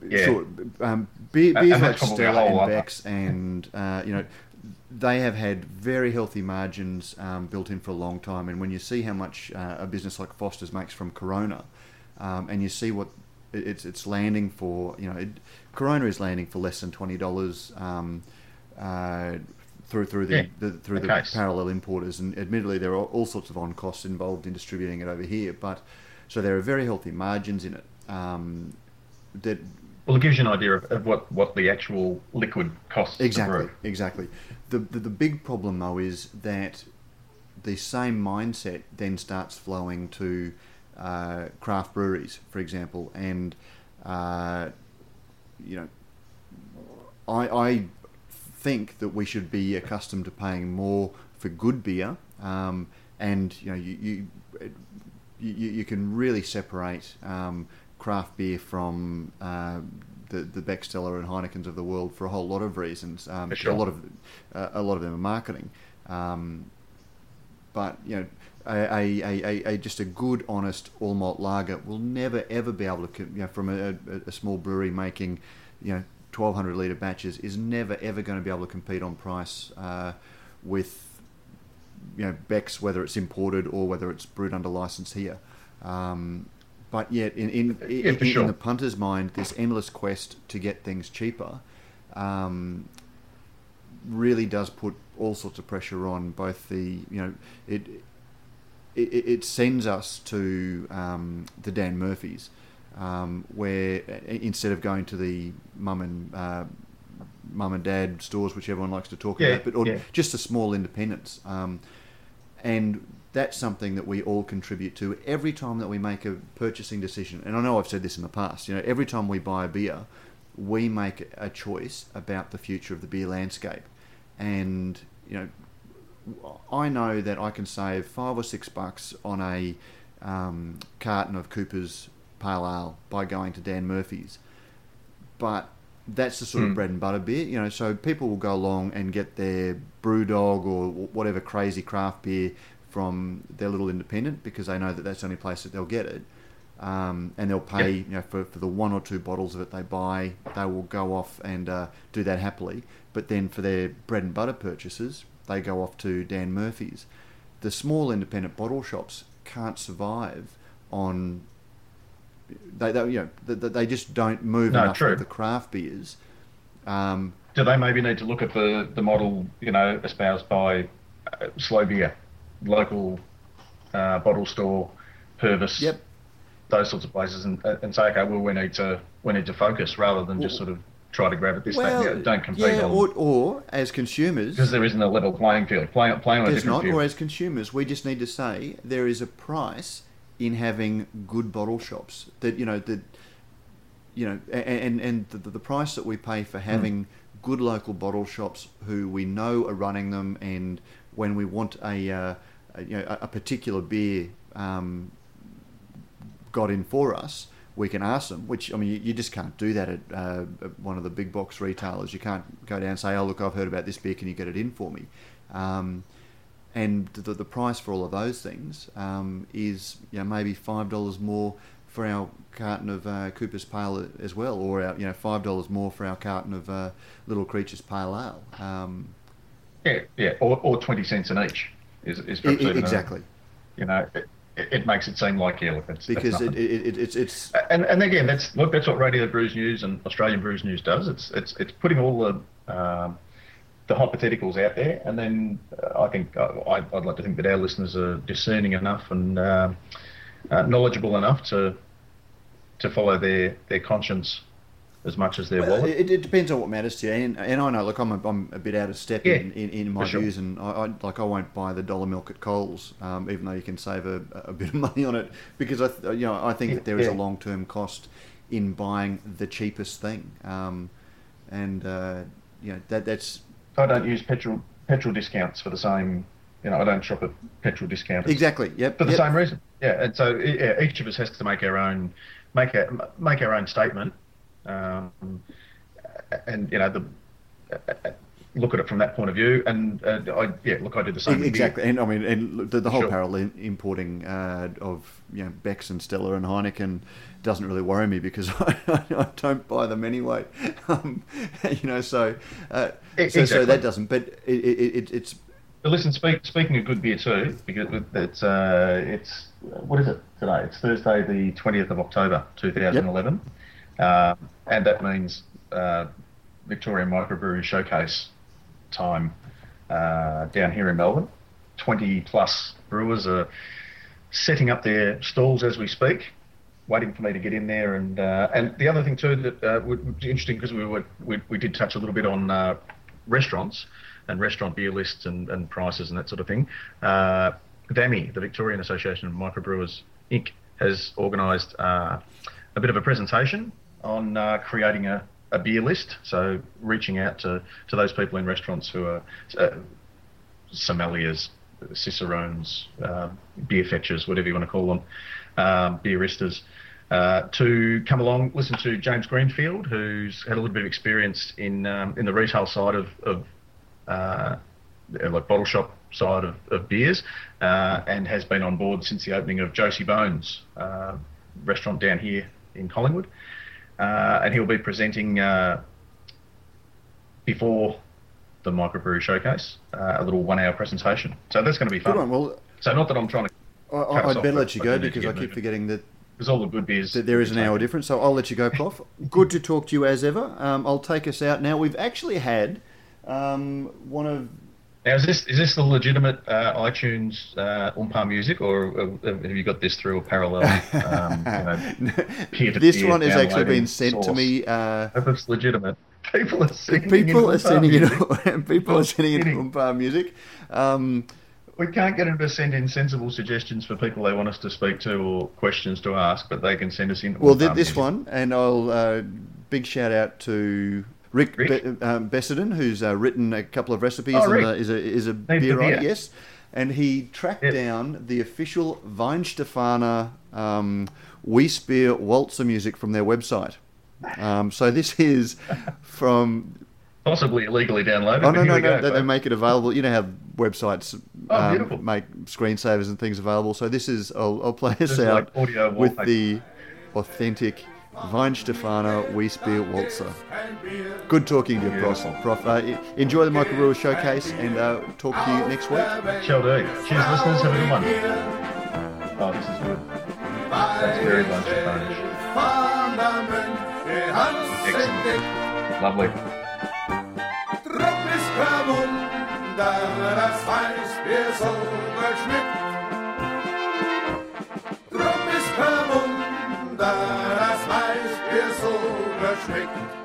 Yeah. sure. Um, beer, beers like that's probably a Stella and. Beck's, and uh, you know, they have had very healthy margins um, built in for a long time. And when you see how much uh, a business like Foster's makes from Corona, um, and you see what it's it's landing for, you know, it, Corona is landing for less than twenty dollars. Um, uh, through through the, Yeah, the through the case. parallel importers, and admittedly there are all sorts of on costs involved in distributing it over here. But so there are very healthy margins in it. Um, that Well, it gives you an idea of, of what, what the actual liquid costs exactly exactly. The, the the big problem though is that the same mindset then starts flowing to uh, craft breweries, for example, and uh, you know, I, I think that we should be accustomed to paying more for good beer, um, and you know, you you, you, you can really separate um, craft beer from uh, the the Becks Stella and Heinekens of the world for a whole lot of reasons. Um, sure. A lot of uh, a lot of them are marketing. Um, but you know, a, a, a, a, just a good, honest all malt lager will never ever be able to, you know, from a, a, a small brewery making, you know, twelve hundred liter batches is never ever going to be able to compete on price uh, with, you know, Beck's whether it's imported or whether it's brewed under license here. Um, but yet, in in, Yeah, in, for in the punter's mind, this endless quest to get things cheaper. Um, really does put all sorts of pressure on both the you know it it, it sends us to um, the Dan Murphys um, where instead of going to the mum and uh, mum and dad stores which everyone likes to talk Yeah, about but or yeah. just the small independents um, and that's something that we all contribute to every time that we make a purchasing decision and I know I've said this in the past you know every time we buy a beer we make a choice about the future of the beer landscape and you know I know that I can save five or six bucks on a um, carton of Cooper's Pale Ale by going to Dan Murphy's, but that's the sort of Hmm. bread and butter beer, you know. So people will go along and get their BrewDog or whatever crazy craft beer from their little independent because they know that that's the only place that they'll get it. Um, and they'll pay, Yeah. you know, for, for the one or two bottles of it they buy, they will go off and uh, do that happily. But then for their bread and butter purchases, they go off to Dan Murphy's. The small independent bottle shops can't survive on. They, they you know they, they just don't move No, enough true. the craft beers. Um, Do they maybe need to look at the, the model, you know, espoused by uh, Slow Beer, local uh, bottle store, Purvis, Yep. those sorts of places, and, and say, okay, well, we need to we need to focus rather than just sort of try to grab at this well, don't compete yeah, on or, or as consumers, because there isn't a level playing field. Playing playing on There's not, field. or as consumers, we just need to say there is a price in having good bottle shops. That you know that you know, and and the, the price that we pay for having good local bottle shops who we know are running them, and when we want a, uh, a you know a, a particular beer um, got in for us, we can ask them. Which I mean, you, you just can't do that at, uh, at one of the big box retailers. You can't go down and say, "Oh, look, I've heard about this beer. Can you get it in for me?" Um, and the, the price for all of those things um, is you know, maybe five dollars more for our carton of uh, Cooper's Pale as well, or our, you know five dollars more for our carton of uh, Little Creatures Pale Ale. Um, Yeah, yeah, or, or twenty cents in each is is even a- exactly, you know, it, makes it seem like yeah, look, it's, it's because it, it, it, it's it's and and again, that's look, that's what Radio Brews News and Australian Brews News does. It's it's it's putting all the um, the hypotheticals out there, and then uh, I think uh, I, I'd like to think that our listeners are discerning enough and um uh, knowledgeable enough to to follow their their conscience as much as their Well, wallet. it, it depends on what matters to you, and, and I know, look, I'm a, I'm a bit out of step Yeah, in, in, in my sure. views, and I, I like I won't buy the dollar milk at Coles, um, even though you can save a, a bit of money on it, because I th- you know I think that there is a long term cost in buying the cheapest thing, um, and uh, you know that that's I don't use petrol petrol discounts for the same. You know, I don't shop at petrol discounters. exactly yep for the yep. same reason. Yeah, and so yeah, each of us has to make our own make a, make our own statement, um, and you know the look at it from that point of view. And uh, I yeah, look, I did the same. Exactly, and I mean, and the, the whole Sure. parallel importing uh, of you know Becks and Stella and Heineken doesn't really worry me because *laughs* I, I don't buy them anyway. *laughs* Um, you know, so uh, E- so, so that doesn't. But it, it, it, it's But listen, speak, speaking of good beer too, because it's uh, it's what is it today? It's Thursday, the twentieth of October, two thousand eleven, um, and that means uh, Victorian Microbrewery Showcase time uh, down here in Melbourne. 20 plus brewers are setting up their stalls as we speak, waiting for me to get in there. And uh, and the other thing too that uh, would be interesting because we were we, we did touch a little bit on uh, restaurants and restaurant beer lists and, and prices and that sort of thing. Uh, VAMI, the Victorian Association of Microbrewers Inc., has organised uh, a bit of a presentation on uh, creating a, a beer list. So reaching out to, to those people in restaurants who are uh, sommeliers, cicerones, uh, beer fetchers, whatever you want to call them, um, beeristas. Uh, to come along, listen to James Greenfield, who's had a little bit of experience in um, in the retail side of, of uh, like bottle shop side of, of beers, uh, and has been on board since the opening of Josie Bones uh, restaurant down here in Collingwood, uh, and he'll be presenting uh, before the microbrewery showcase uh, a little one-hour presentation. So that's going to be fun. Well, So not that I'm trying to, I, I'd better let you go do need to because I keep moving. forgetting that because all the good beers. that there is an hour difference. So I'll let you go, Prof. Good to talk to you as ever. Um, I'll take us out now. We've actually had um, one of Now, is this is this the legitimate uh, iTunes uh, music, or uh, have you got this through a parallel? Um, *laughs* you know, *laughs* this one has actually been sent to me. Uh, If it's legitimate, people are sending people are sending in oompah *laughs* people are sending in Kidding. oompah music. Um, We can't get them to send in sensible suggestions for people they want us to speak to or questions to ask, but they can send us in. well, this music. one, and I'll uh, big shout out to Rick, Rick? Be- um, Bessenden, who's uh, written a couple of recipes Oh, and uh, is a is a beer writer. Yes, and he tracked Yep. down the official Weihenstephaner um, Weißbier Walzer music from their website. Um, so this is from possibly illegally downloaded. Oh no no no! go, they, make it available. You know how websites Oh, um, make screensavers and things available. So this is I'll, I'll play us is out like with the authentic Weihenstephaner Weißbier Walzer. Good talking to you, Prof. Beautiful. Prof. Uh, enjoy the Microbrewer Showcase and uh, talk to you next week. Shall do. Cheers, listeners. Have a good one. Oh, this is good. That's very lunch Excellent. Lovely. Drum ist verwunder, das Weißbier so geschmeckt. Drum